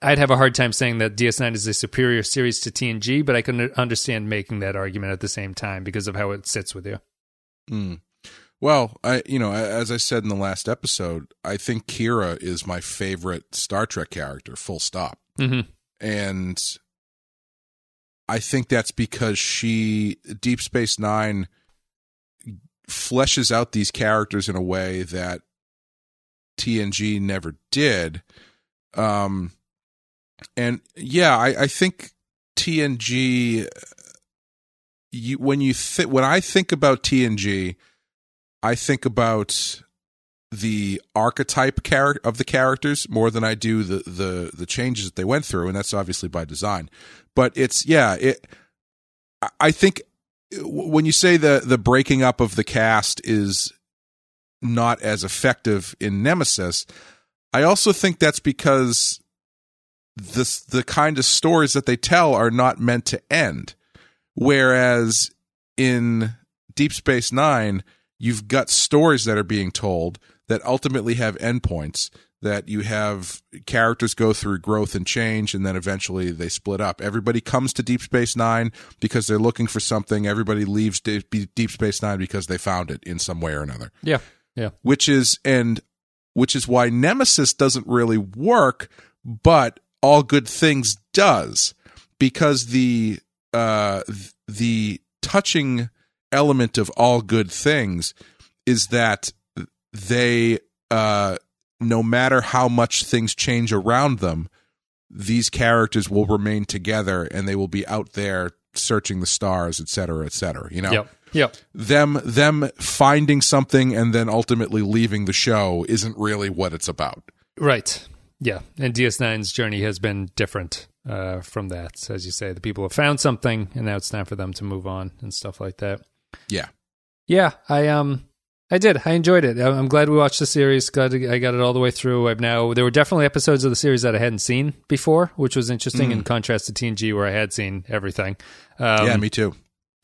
I'd have a hard time saying that DS9 is a superior series to TNG, but I can understand making that argument at the same time because of how it sits with you. Mm. Well, I you know, as I said in the last episode, I think Kira is my favorite Star Trek character. Full stop. hmm and I think that's because she Deep Space Nine fleshes out these characters in a way that TNG never did. Um, and yeah, I, I think TNG. You when you th- when I think about TNG, I think about the archetype char- of the characters more than I do the the the changes that they went through, and that's obviously by design. But it's yeah, it. I- think when you say the the breaking up of the cast is not as effective in Nemesis, I also think that's because the the kind of stories that they tell are not meant to end. Whereas in Deep Space Nine, you've got stories that are being told that ultimately have endpoints. That you have characters go through growth and change, and then eventually they split up. Everybody comes to Deep Space Nine because they're looking for something. Everybody leaves Deep Space Nine because they found it in some way or another Yeah. Yeah. which is and which is why Nemesis doesn't really work, but All Good Things does because the uh the touching element of All Good Things is that they uh no matter how much things change around them, these characters will remain together and they will be out there searching the stars, et cetera, et cetera. You know, Yep. Yep. them them finding something and then ultimately leaving the show isn't really what it's about. Right. Yeah. And DS9's journey has been different uh, from that. As you say, the people have found something and now it's time for them to move on and stuff like that. Yeah. Yeah. I, um, I did. I enjoyed it. I'm glad we watched the series. Glad I got it all the way through. I've now, there were definitely episodes of the series that I hadn't seen before, which was interesting in contrast to TNG where I had seen everything. Um, yeah, me too.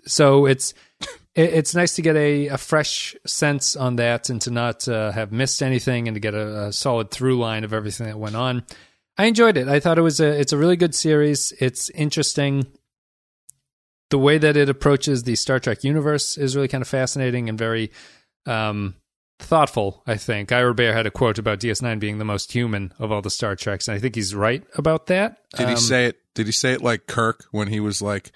so it's it, it's nice to get a, a fresh sense on that and to not uh, have missed anything and to get a, a solid through line of everything that went on. I enjoyed it. I thought it was a it's a really good series. It's interesting. The way that it approaches the Star Trek universe is really kind of fascinating and very um, thoughtful. I think Ira Behr had a quote about DS9 being the most human of all the Star Treks, and I think he's right about that. Did he Um, say it? Did he say it like Kirk when he was like,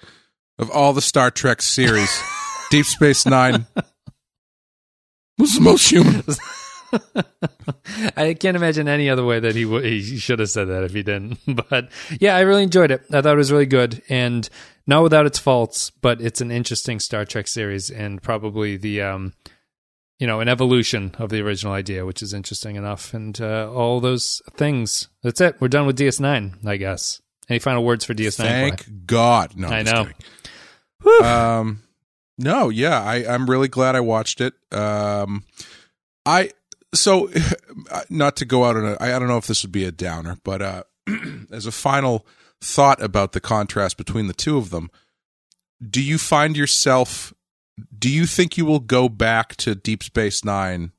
of all the Star Trek series, Deep Space Nine was the most human. I can't imagine any other way that he w- he should have said that if he didn't. But yeah, I really enjoyed it. I thought it was really good, and not without its faults. But it's an interesting Star Trek series, and probably the um, you know, an evolution of the original idea, which is interesting enough, and uh, all those things. That's it. We're done with DS9, I guess. Any final words for DS9? Thank? God. No, I'm I just know. Um, no, yeah, I, I'm really glad I watched it. Um, I so not to go out on a. I I don't know if this would be a downer, but uh, as a final thought about the contrast between the two of them, do you find yourself? Do you think you will go back to Deep Space Nine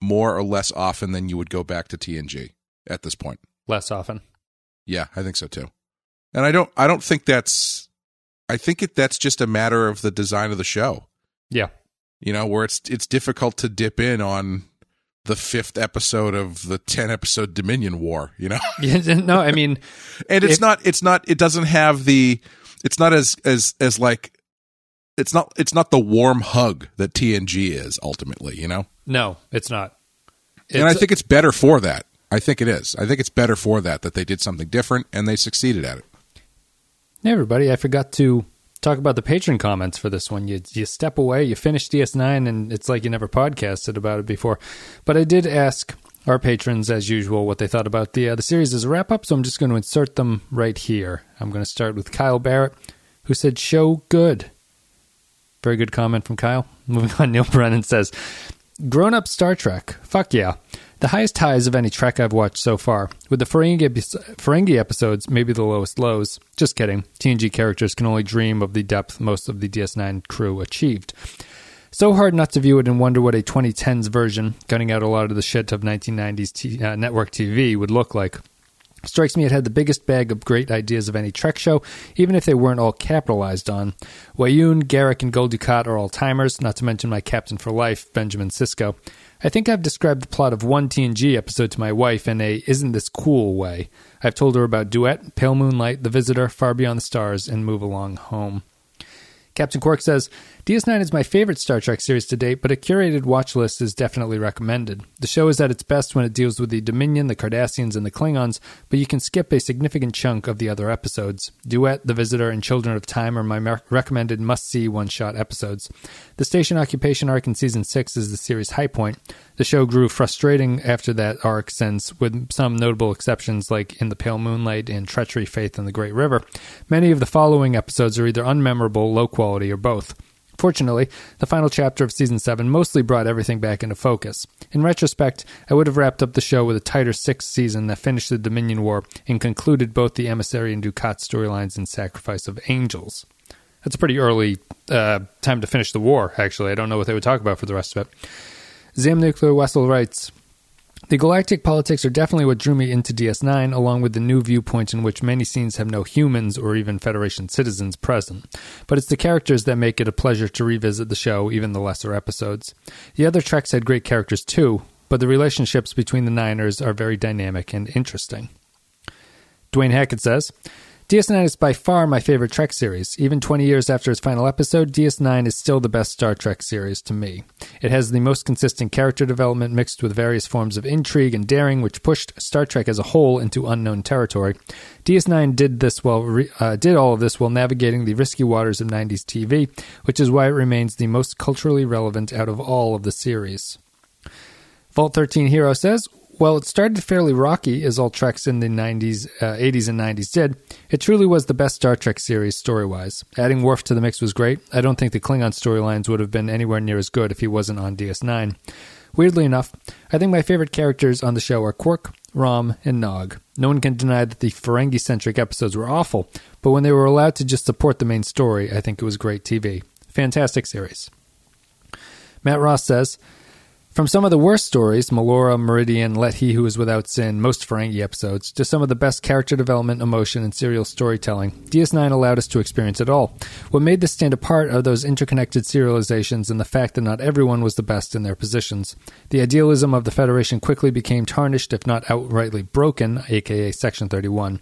more or less often than you would go back to TNG at this point? Less often. Yeah, I think so too. And I don't I don't think that's I think it that's just a matter of the design of the show. Yeah. You know, where it's it's difficult to dip in on the fifth episode of the 10 episode Dominion War, you know? No, I mean, And it's If- not it's not it doesn't have the it's not as as as like it's not it's not the warm hug that TNG is ultimately, you know? no, it's not. and I think it's better for that. I think it is. I think it's better for that that they did something different and they succeeded at it. Hey, everybody, I forgot to talk about the patron comments for this one. You, you step away, you finish DS9, and it's like you never podcasted about it before. But I did ask our patrons, as usual, what they thought about the, uh, the series as a wrap up, so I'm just going to insert them right here. I'm going to start with Kyle Barrett, who said, Show good. Very good comment from Kyle. Moving on, Neil Brennan says, Grown up Star Trek. Fuck yeah. The highest highs of any Trek I've watched so far. With the Ferengi, Ferengi episodes, maybe the lowest lows. Just kidding. TNG characters can only dream of the depth most of the DS9 crew achieved. So hard not to view it and wonder what a 2010s version, cutting out a lot of the shit of 1990s t- uh, network TV, would look like. Strikes me it had the biggest bag of great ideas of any Trek show, even if they weren't all capitalized on. Weyoun, Garak, and Gul Dukat are all timers, not to mention my captain for life, Benjamin Sisko. I think I've described the plot of one TNG episode to my wife in a isn't this cool way. I've told her about Duet, Pale Moonlight, The Visitor, Far Beyond the Stars, and Move Along Home. Captain Quark says, DS9 is my favorite Star Trek series to date, but a curated watch list is definitely recommended. The show is at its best when it deals with the Dominion, the Cardassians, and the Klingons, but you can skip a significant chunk of the other episodes. Duet, The Visitor, and Children of Time are my recommended must see one shot episodes. The station occupation arc in season 6 is the series' high point. The show grew frustrating after that arc, since, with some notable exceptions like In the Pale Moonlight and Treachery, Faith, and the Great River, many of the following episodes are either unmemorable, low quality, or both. Fortunately, the final chapter of season 7 mostly brought everything back into focus. In retrospect, I would have wrapped up the show with a tighter sixth season that finished the Dominion War and concluded both the Emissary and Dukat storylines in Sacrifice of Angels. That's a pretty early uh, time to finish the war, actually. I don't know what they would talk about for the rest of it. Zam Nuclear Wessel writes The galactic politics are definitely what drew me into DS9, along with the new viewpoint in which many scenes have no humans or even Federation citizens present. But it's the characters that make it a pleasure to revisit the show, even the lesser episodes. The other treks had great characters too, but the relationships between the Niners are very dynamic and interesting. Dwayne Hackett says, DS9 is by far my favorite Trek series. Even 20 years after its final episode, DS9 is still the best Star Trek series to me. It has the most consistent character development mixed with various forms of intrigue and daring, which pushed Star Trek as a whole into unknown territory. DS9 did this while uh, did all of this while navigating the risky waters of 90s TV, which is why it remains the most culturally relevant out of all of the series. Vault 13 Hero says, well, it started fairly rocky, as all Treks in the 90s, uh, 80s and 90s did. It truly was the best Star Trek series story wise. Adding Worf to the mix was great. I don't think the Klingon storylines would have been anywhere near as good if he wasn't on DS9. Weirdly enough, I think my favorite characters on the show are Quark, Rom, and Nog. No one can deny that the Ferengi centric episodes were awful, but when they were allowed to just support the main story, I think it was great TV. Fantastic series. Matt Ross says, from some of the worst stories, Melora, Meridian, Let He Who Is Without Sin, most Ferengi episodes, to some of the best character development, emotion, and serial storytelling, DS9 allowed us to experience it all. What made this stand apart are those interconnected serializations and the fact that not everyone was the best in their positions. The idealism of the Federation quickly became tarnished, if not outrightly broken, aka Section 31.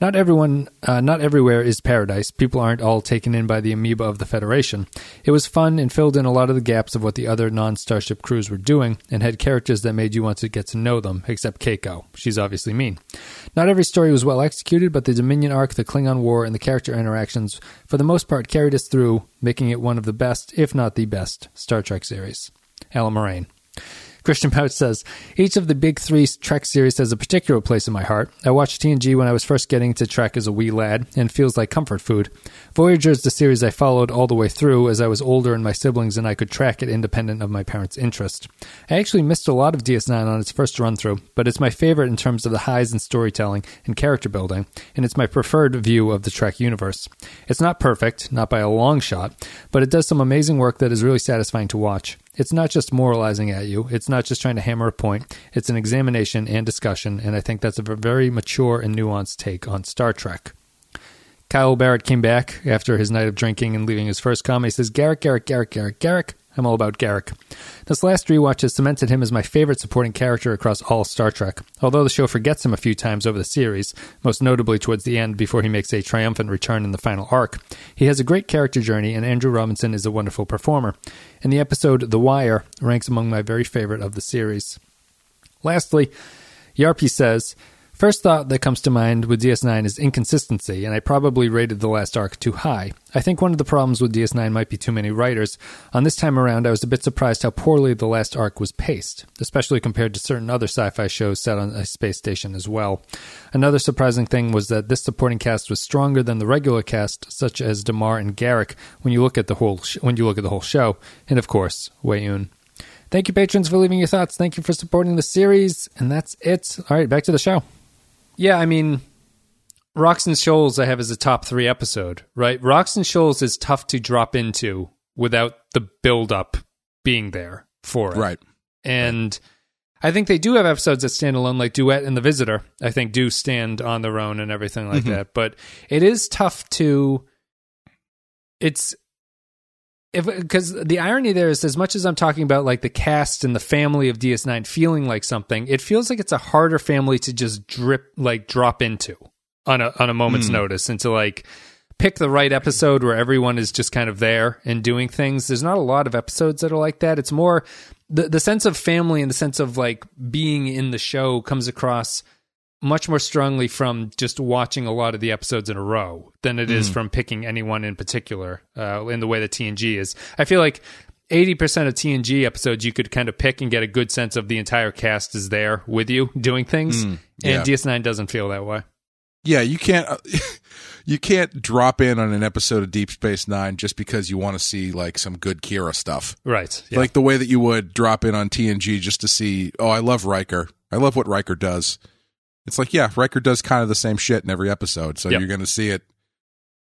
Not everyone, uh, not everywhere is paradise. People aren't all taken in by the amoeba of the Federation. It was fun and filled in a lot of the gaps of what the other non-starship crews were doing, and had characters that made you want to get to know them. Except Keiko, she's obviously mean. Not every story was well executed, but the Dominion arc, the Klingon War, and the character interactions, for the most part, carried us through, making it one of the best, if not the best, Star Trek series. Alan Moraine. Christian Pouch says, each of the big three Trek series has a particular place in my heart. I watched TNG when I was first getting into Trek as a wee lad, and feels like comfort food. Voyager is the series I followed all the way through as I was older and my siblings and I could track it independent of my parents' interest. I actually missed a lot of DS9 on its first run through, but it's my favorite in terms of the highs in storytelling and character building, and it's my preferred view of the Trek universe. It's not perfect, not by a long shot, but it does some amazing work that is really satisfying to watch. It's not just moralizing at you. It's not just trying to hammer a point. It's an examination and discussion, and I think that's a very mature and nuanced take on Star Trek. Kyle Barrett came back after his night of drinking and leaving his first comment. He says, Garak, Garak, Garak, Garak, Garak. I'm all about Garak. This last rewatch has cemented him as my favorite supporting character across all Star Trek, although the show forgets him a few times over the series, most notably towards the end before he makes a triumphant return in the final arc. He has a great character journey, and Andrew Robinson is a wonderful performer. And the episode The Wire ranks among my very favorite of the series. Lastly, Yarpy says, First thought that comes to mind with DS9 is inconsistency, and I probably rated the last arc too high. I think one of the problems with DS9 might be too many writers. On this time around, I was a bit surprised how poorly the last arc was paced, especially compared to certain other sci fi shows set on a space station as well. Another surprising thing was that this supporting cast was stronger than the regular cast, such as Damar and Garak, when you look at the whole sh- when you look at the whole show, and of course, Weyoun. Thank you, patrons, for leaving your thoughts. Thank you for supporting the series, and that's it. All right, back to the show. Yeah, I mean, Rocks and Shoals I have as a top three episode, right? Rocks and Shoals is tough to drop into without the build up being there for it. Right. And I think they do have episodes that stand alone, like Duet and The Visitor, I think do stand on their own and everything like Mhm. that. But it is tough to it's because the irony there is as much as I'm talking about like the cast and the family of DS9 feeling like something, it feels like it's a harder family to just drip like drop into on a on a moment's Hmm. notice and to like pick the right episode where everyone is just kind of there and doing things. There's not a lot of episodes that are like that. It's more the the sense of family and the sense of like being in the show comes across much more strongly from just watching a lot of the episodes in a row than it is from picking anyone in particular uh, in the way that TNG is. I feel like 80% of TNG episodes you could kind of pick and get a good sense of the entire cast is there with you doing things. yeah. And DS9 doesn't feel that way. Yeah, you can't uh, you can't drop in on an episode of Deep Space Nine just because you want to see like some good Kira stuff. Right. Yeah. Like the way that you would drop in on TNG just to see, oh, I love Riker. I love what Riker does. It's like, yeah, Riker does kind of the same shit in every episode. So Yep. you're going to see it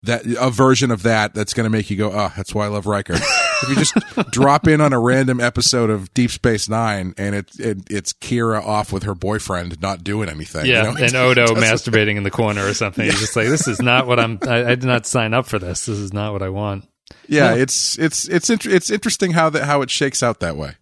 that a version of that that's going to make you go, oh, that's why I love Riker. if you just drop in on a random episode of Deep Space Nine and it, it it's Kira off with her boyfriend not doing anything. you yeah, know? and Odo masturbating in the corner or something. He's just like, this is not what I'm. I, I did not sign up for this. This is not what I want. yeah, it's it's it's it's interesting how that how it shakes out that way.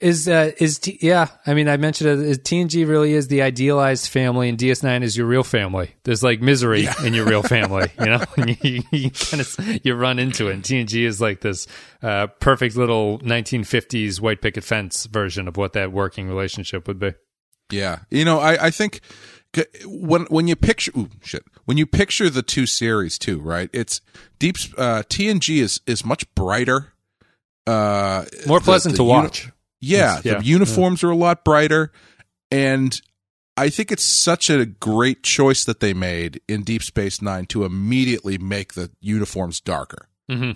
Is uh is T- yeah? I mean, I mentioned it. Is TNG really is the idealized family, and DS9 is your real family. There's like misery in your real family, you know. And you, you kind of you run into it. And TNG is like this uh, perfect little 1950s white picket fence version of what that working relationship would be. Yeah, you know, I I think when when you picture ooh, shit when you picture the two series too, right? It's deep uh, TNG is is much brighter, uh, More pleasant the to uni- watch. Yeah, yeah, the uniforms are a lot brighter, and I think it's such a great choice that they made in Deep Space Nine to immediately make the uniforms darker. hmm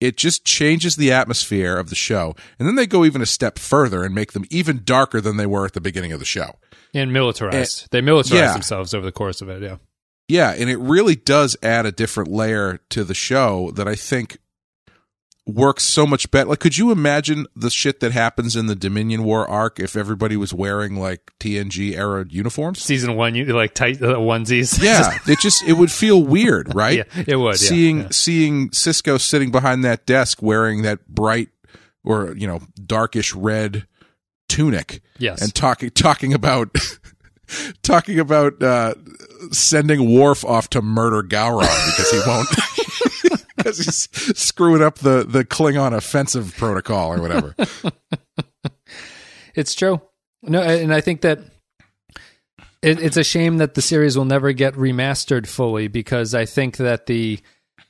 It just changes the atmosphere of the show, and then they go even a step further and make them even darker than they were at the beginning of the show. And militarized. they militarized yeah. themselves over the course of it. Yeah. Yeah, and it really does add a different layer to the show that I think works so much better. Like, could you imagine the shit that happens in the Dominion War arc if everybody was wearing like TNG era uniforms? Season one, you like tight uh, onesies. Yeah, it just it would feel weird, right? Yeah, it would, yeah, Seeing yeah. seeing Sisko sitting behind that desk wearing that bright or you know darkish red tunic, Yes. and talking talking about talking about uh, sending Worf off to murder Gowron because he won't because he's screwing up the the Klingon offensive protocol or whatever. It's true. No, and I think that it, it's a shame that the series will never get remastered fully because I think that the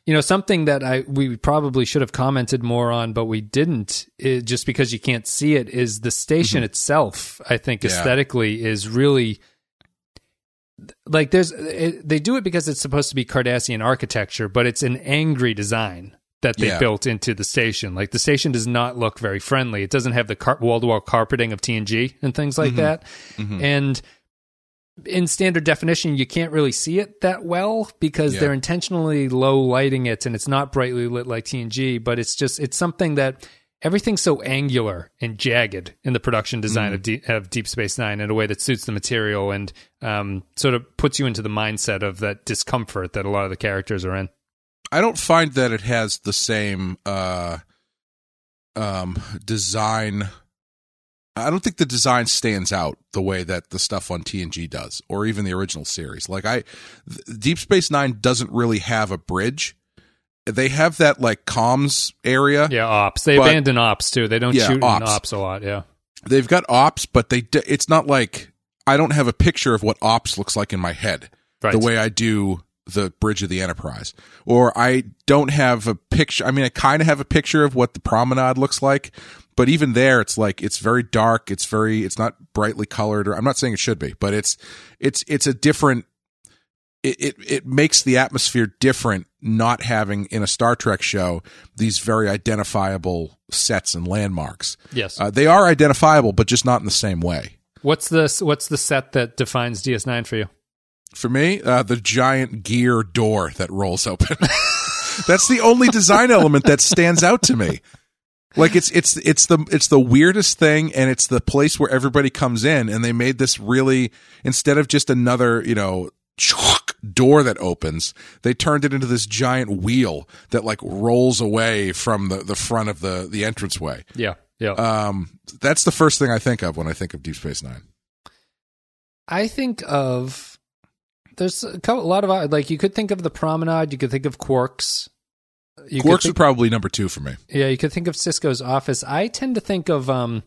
you know something that I we probably should have commented more on, but we didn't. Is just because you can't see it is the station itself. I think Mm-hmm. Yeah. aesthetically is really like there's it, they do it because it's supposed to be Cardassian architecture, but it's an angry design that they Yeah. built into the station. Like the station does not look very friendly. It doesn't have the wall-to-wall carpeting of TNG and things like mm-hmm. that. Mm-hmm. And in standard definition, you can't really see it that well because Yeah. they're intentionally low lighting it and it's not brightly lit like TNG, but it's just it's something that everything's so angular and jagged in the production design of, D- of Deep Space Nine in a way that suits the material and um, sort of puts you into the mindset of that discomfort that a lot of the characters are in. I don't find that it has the same uh, um, design. I don't think the design stands out the way that the stuff on TNG does, or even the original series. Like I, Deep Space Nine doesn't really have a bridge. They have that like comms area. Yeah, ops. They But- abandon ops too. They don't Yeah, shoot ops. in ops a lot. Yeah. They've got ops, but they d- it's not like I don't have a picture of what ops looks like in my head Right. the way I do the Bridge of the Enterprise, or I don't have a picture. I mean, I kind of have a picture of what the promenade looks like, but even there, it's like it's very dark. It's very it's not brightly colored. Or I'm not saying it should be, but it's it's it's a different. It, it it makes the atmosphere different not having in a Star Trek show these very identifiable sets and landmarks. Yes. Uh, they are identifiable, but just not in the same way. what's the what's the set that defines DS9 for you? For me, uh, the giant gear door that rolls open. That's the only design element that stands out to me. Like it's it's it's the it's the weirdest thing, and it's the place where everybody comes in, and they made this really instead of just another you know door that opens, they turned it into this giant wheel that like rolls away from the the front of the the entranceway. Yeah. Yeah. Um, that's the first thing I think of when I think of Deep Space Nine. I think of there's a, couple, a lot of like you could think of the promenade, you could think of Quarks. You Quarks think- would probably number two for me. Yeah, you could think of Sisko's office. I tend to think of um,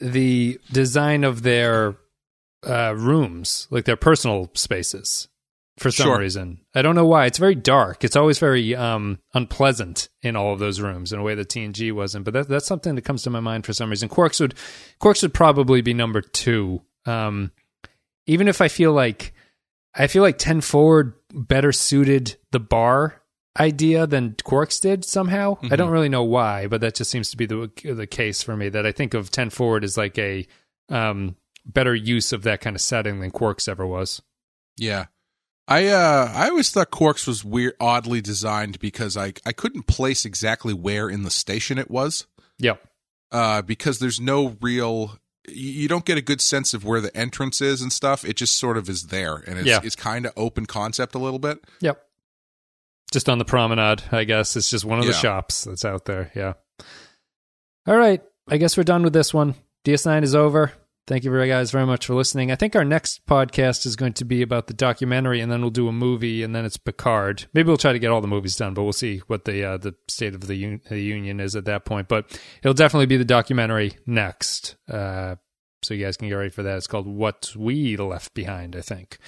the design of their uh, rooms, like their personal spaces, for some Sure. reason. I don't know why. It's very dark. It's always very um, unpleasant in all of those rooms in a way that TNG wasn't. But that, that's something that comes to my mind for some reason. Quarks would Quarks would probably be number two. Um, even if I feel like I feel like ten forward better suited the bar idea than Quarks did somehow. I don't really know why, but that just seems to be the the case for me. That I think of ten forward as like a um, better use of that kind of setting than Quarks ever was. Yeah. I uh I always thought Quarks was weird oddly designed because I I couldn't place exactly where in the station it was. Yep. Uh because there's no real you don't get a good sense of where the entrance is and stuff. It just sort of is there and it's Yeah. it's kind of open concept a little bit. Yep. Just on the promenade, I guess. It's just one of the shops that's out there. Yeah. All right. I guess we're done with this one. DS9 is over. Thank you very guys very much for listening. I think our next podcast is going to be about the documentary, and then we'll do a movie, and then it's Picard. Maybe we'll try to get all the movies done, but we'll see what the uh, the state of the, un- the union is at that point. But it'll definitely be the documentary next, uh, so you guys can get ready for that. It's called "What We Left Behind," I think.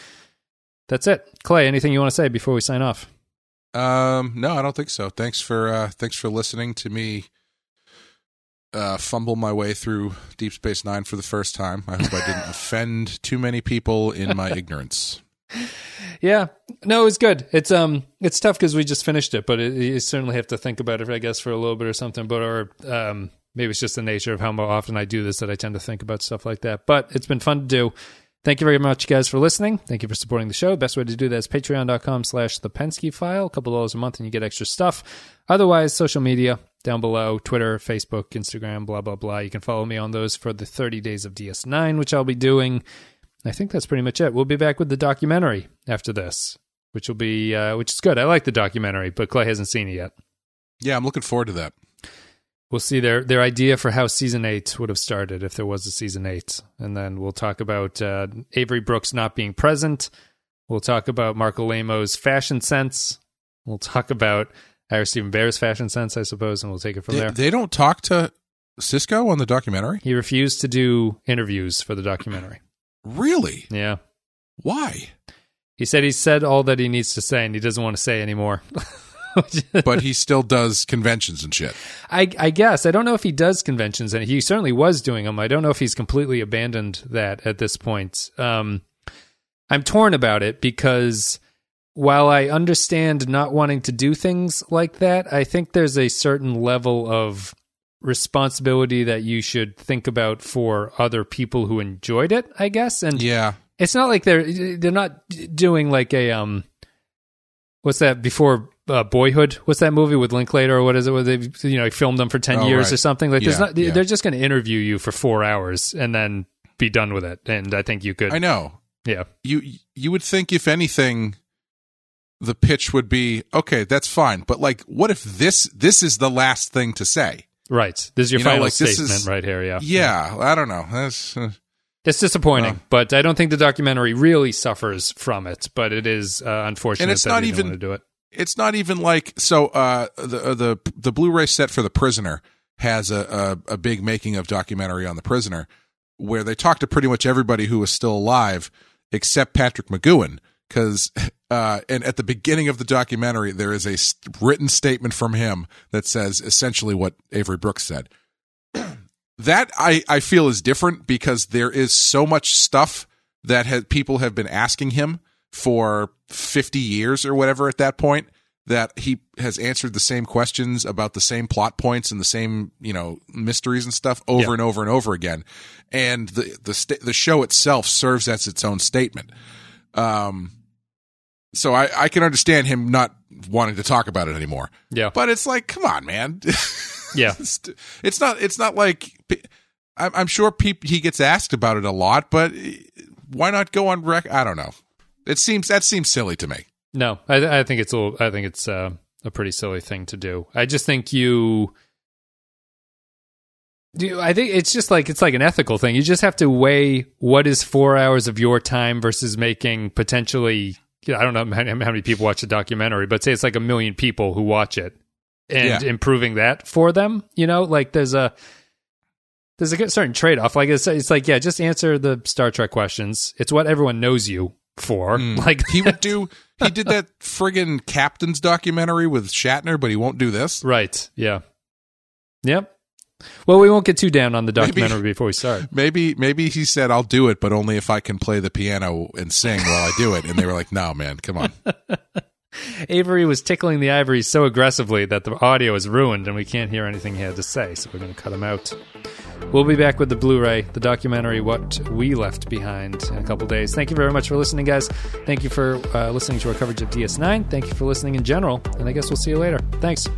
That's it. Clay, anything you want to say before we sign off? Um no, I don't think so. Thanks for uh thanks for listening to me uh fumble my way through Deep Space 9 for the first time. I hope I didn't offend too many people in my ignorance. Yeah, no, it's good. It's um, it's tough because we just finished it, but it, you certainly have to think about it, I guess, for a little bit or something. But or um, maybe it's just the nature of how often I do this that I tend to think about stuff like that. But it's been fun to do. Thank you very much, guys, for listening. Thank you for supporting the show. Best way to do that is patreon.com slash the Pensky file. A couple dollars a month and you get extra stuff. Otherwise, social media down below, Twitter, Facebook, Instagram, blah, blah, blah. You can follow me on those for the 30 days of DS9, which I'll be doing. I think that's pretty much it. We'll be back with the documentary after this, which will be, uh, which is good. I like the documentary, but Clay hasn't seen it yet. Yeah, I'm looking forward to that. We'll see their their idea for how season eight would have started if there was a season eight, and then we'll talk about uh, Avery Brooks not being present. We'll talk about Marc Alaimo's fashion sense. We'll talk about Ira Steven Behr's fashion sense, I suppose, and we'll take it from They, there. they don't talk to Sisko on the documentary? he refused to do interviews for the documentary. Really? Yeah, Why? he said he said all that he needs to say, and he doesn't want to say anymore. But he still does conventions and shit. I, I guess I don't know if he does conventions, and he certainly was doing them. I don't know if he's completely abandoned that at this point. Um, I'm torn about it because while I understand not wanting to do things like that, I think there's a certain level of responsibility that you should think about for other people who enjoyed it. I guess, and Yeah. it's not like they're they're not doing like a um what's that before uh, boyhood what's that movie with linklater or what is it where they you know filmed them for 10 Oh, years right. or something like there's not yeah. they're just going to interview you for four hours and then be done with it and i think you could I know. yeah You you would think if anything the pitch would be okay, that's fine. But like what if this this is the last thing to say? right this is your You know, final like, this statement is- right here yeah Yeah, I don't know. That's uh, it's disappointing Well. but i don't think the documentary really suffers from it but it is uh, unfortunate And it's that not even- want to do it it's not even like so uh the uh, the the Blu-ray set for The Prisoner has a, a a big making of documentary on The Prisoner where they talk to pretty much everybody who was still alive except Patrick McGoohan cuz uh and at the beginning of the documentary there is a written statement from him that says essentially what Avery Brooks said. that I I feel is different because there is so much stuff that ha- people have been asking him for 50 years or whatever at that point that he has answered the same questions about the same plot points and the same you know mysteries and stuff over Yeah. and over and over again. And the the sta- the show itself serves as its own statement. Um so I I can understand him not wanting to talk about it anymore. Yeah. But it's like come on man. Yeah. It's, not it's not like I'm, I'm sure he gets asked about it a lot but why not go on rec i don't know it seems that seems silly to me No, I, I think it's a little, I think it's uh, a pretty silly thing to do. I just think you Do I think it's just like it's like an ethical thing. You just have to weigh what is four hours of your time versus making potentially. I don't know how how many people watch the documentary, but say it's like a million people who watch it, and Yeah. improving that for them. You know, like there's a there's a certain trade off. Like it's, it's like yeah, just answer the Star Trek questions. It's what everyone knows you for. Hmm. Like He would do. He did that friggin' captain's documentary with Shatner, but he won't do this. right, yeah, yep. Well, we won't get too down on the Maybe- documentary before we start. Maybe maybe he said I'll do it, but only if I can play the piano and sing while I do it. And they were like, "No, man, come on." Avery was tickling the ivory so aggressively that the audio is ruined and we can't hear anything he had to say, so we're going to cut him out. We'll be back with the Blu ray, the documentary What We Left Behind, in a couple days. Thank you very much for listening, guys. Thank you for uh, listening to our coverage of DS9. Thank you for listening in general, and I guess we'll see you later. Thanks.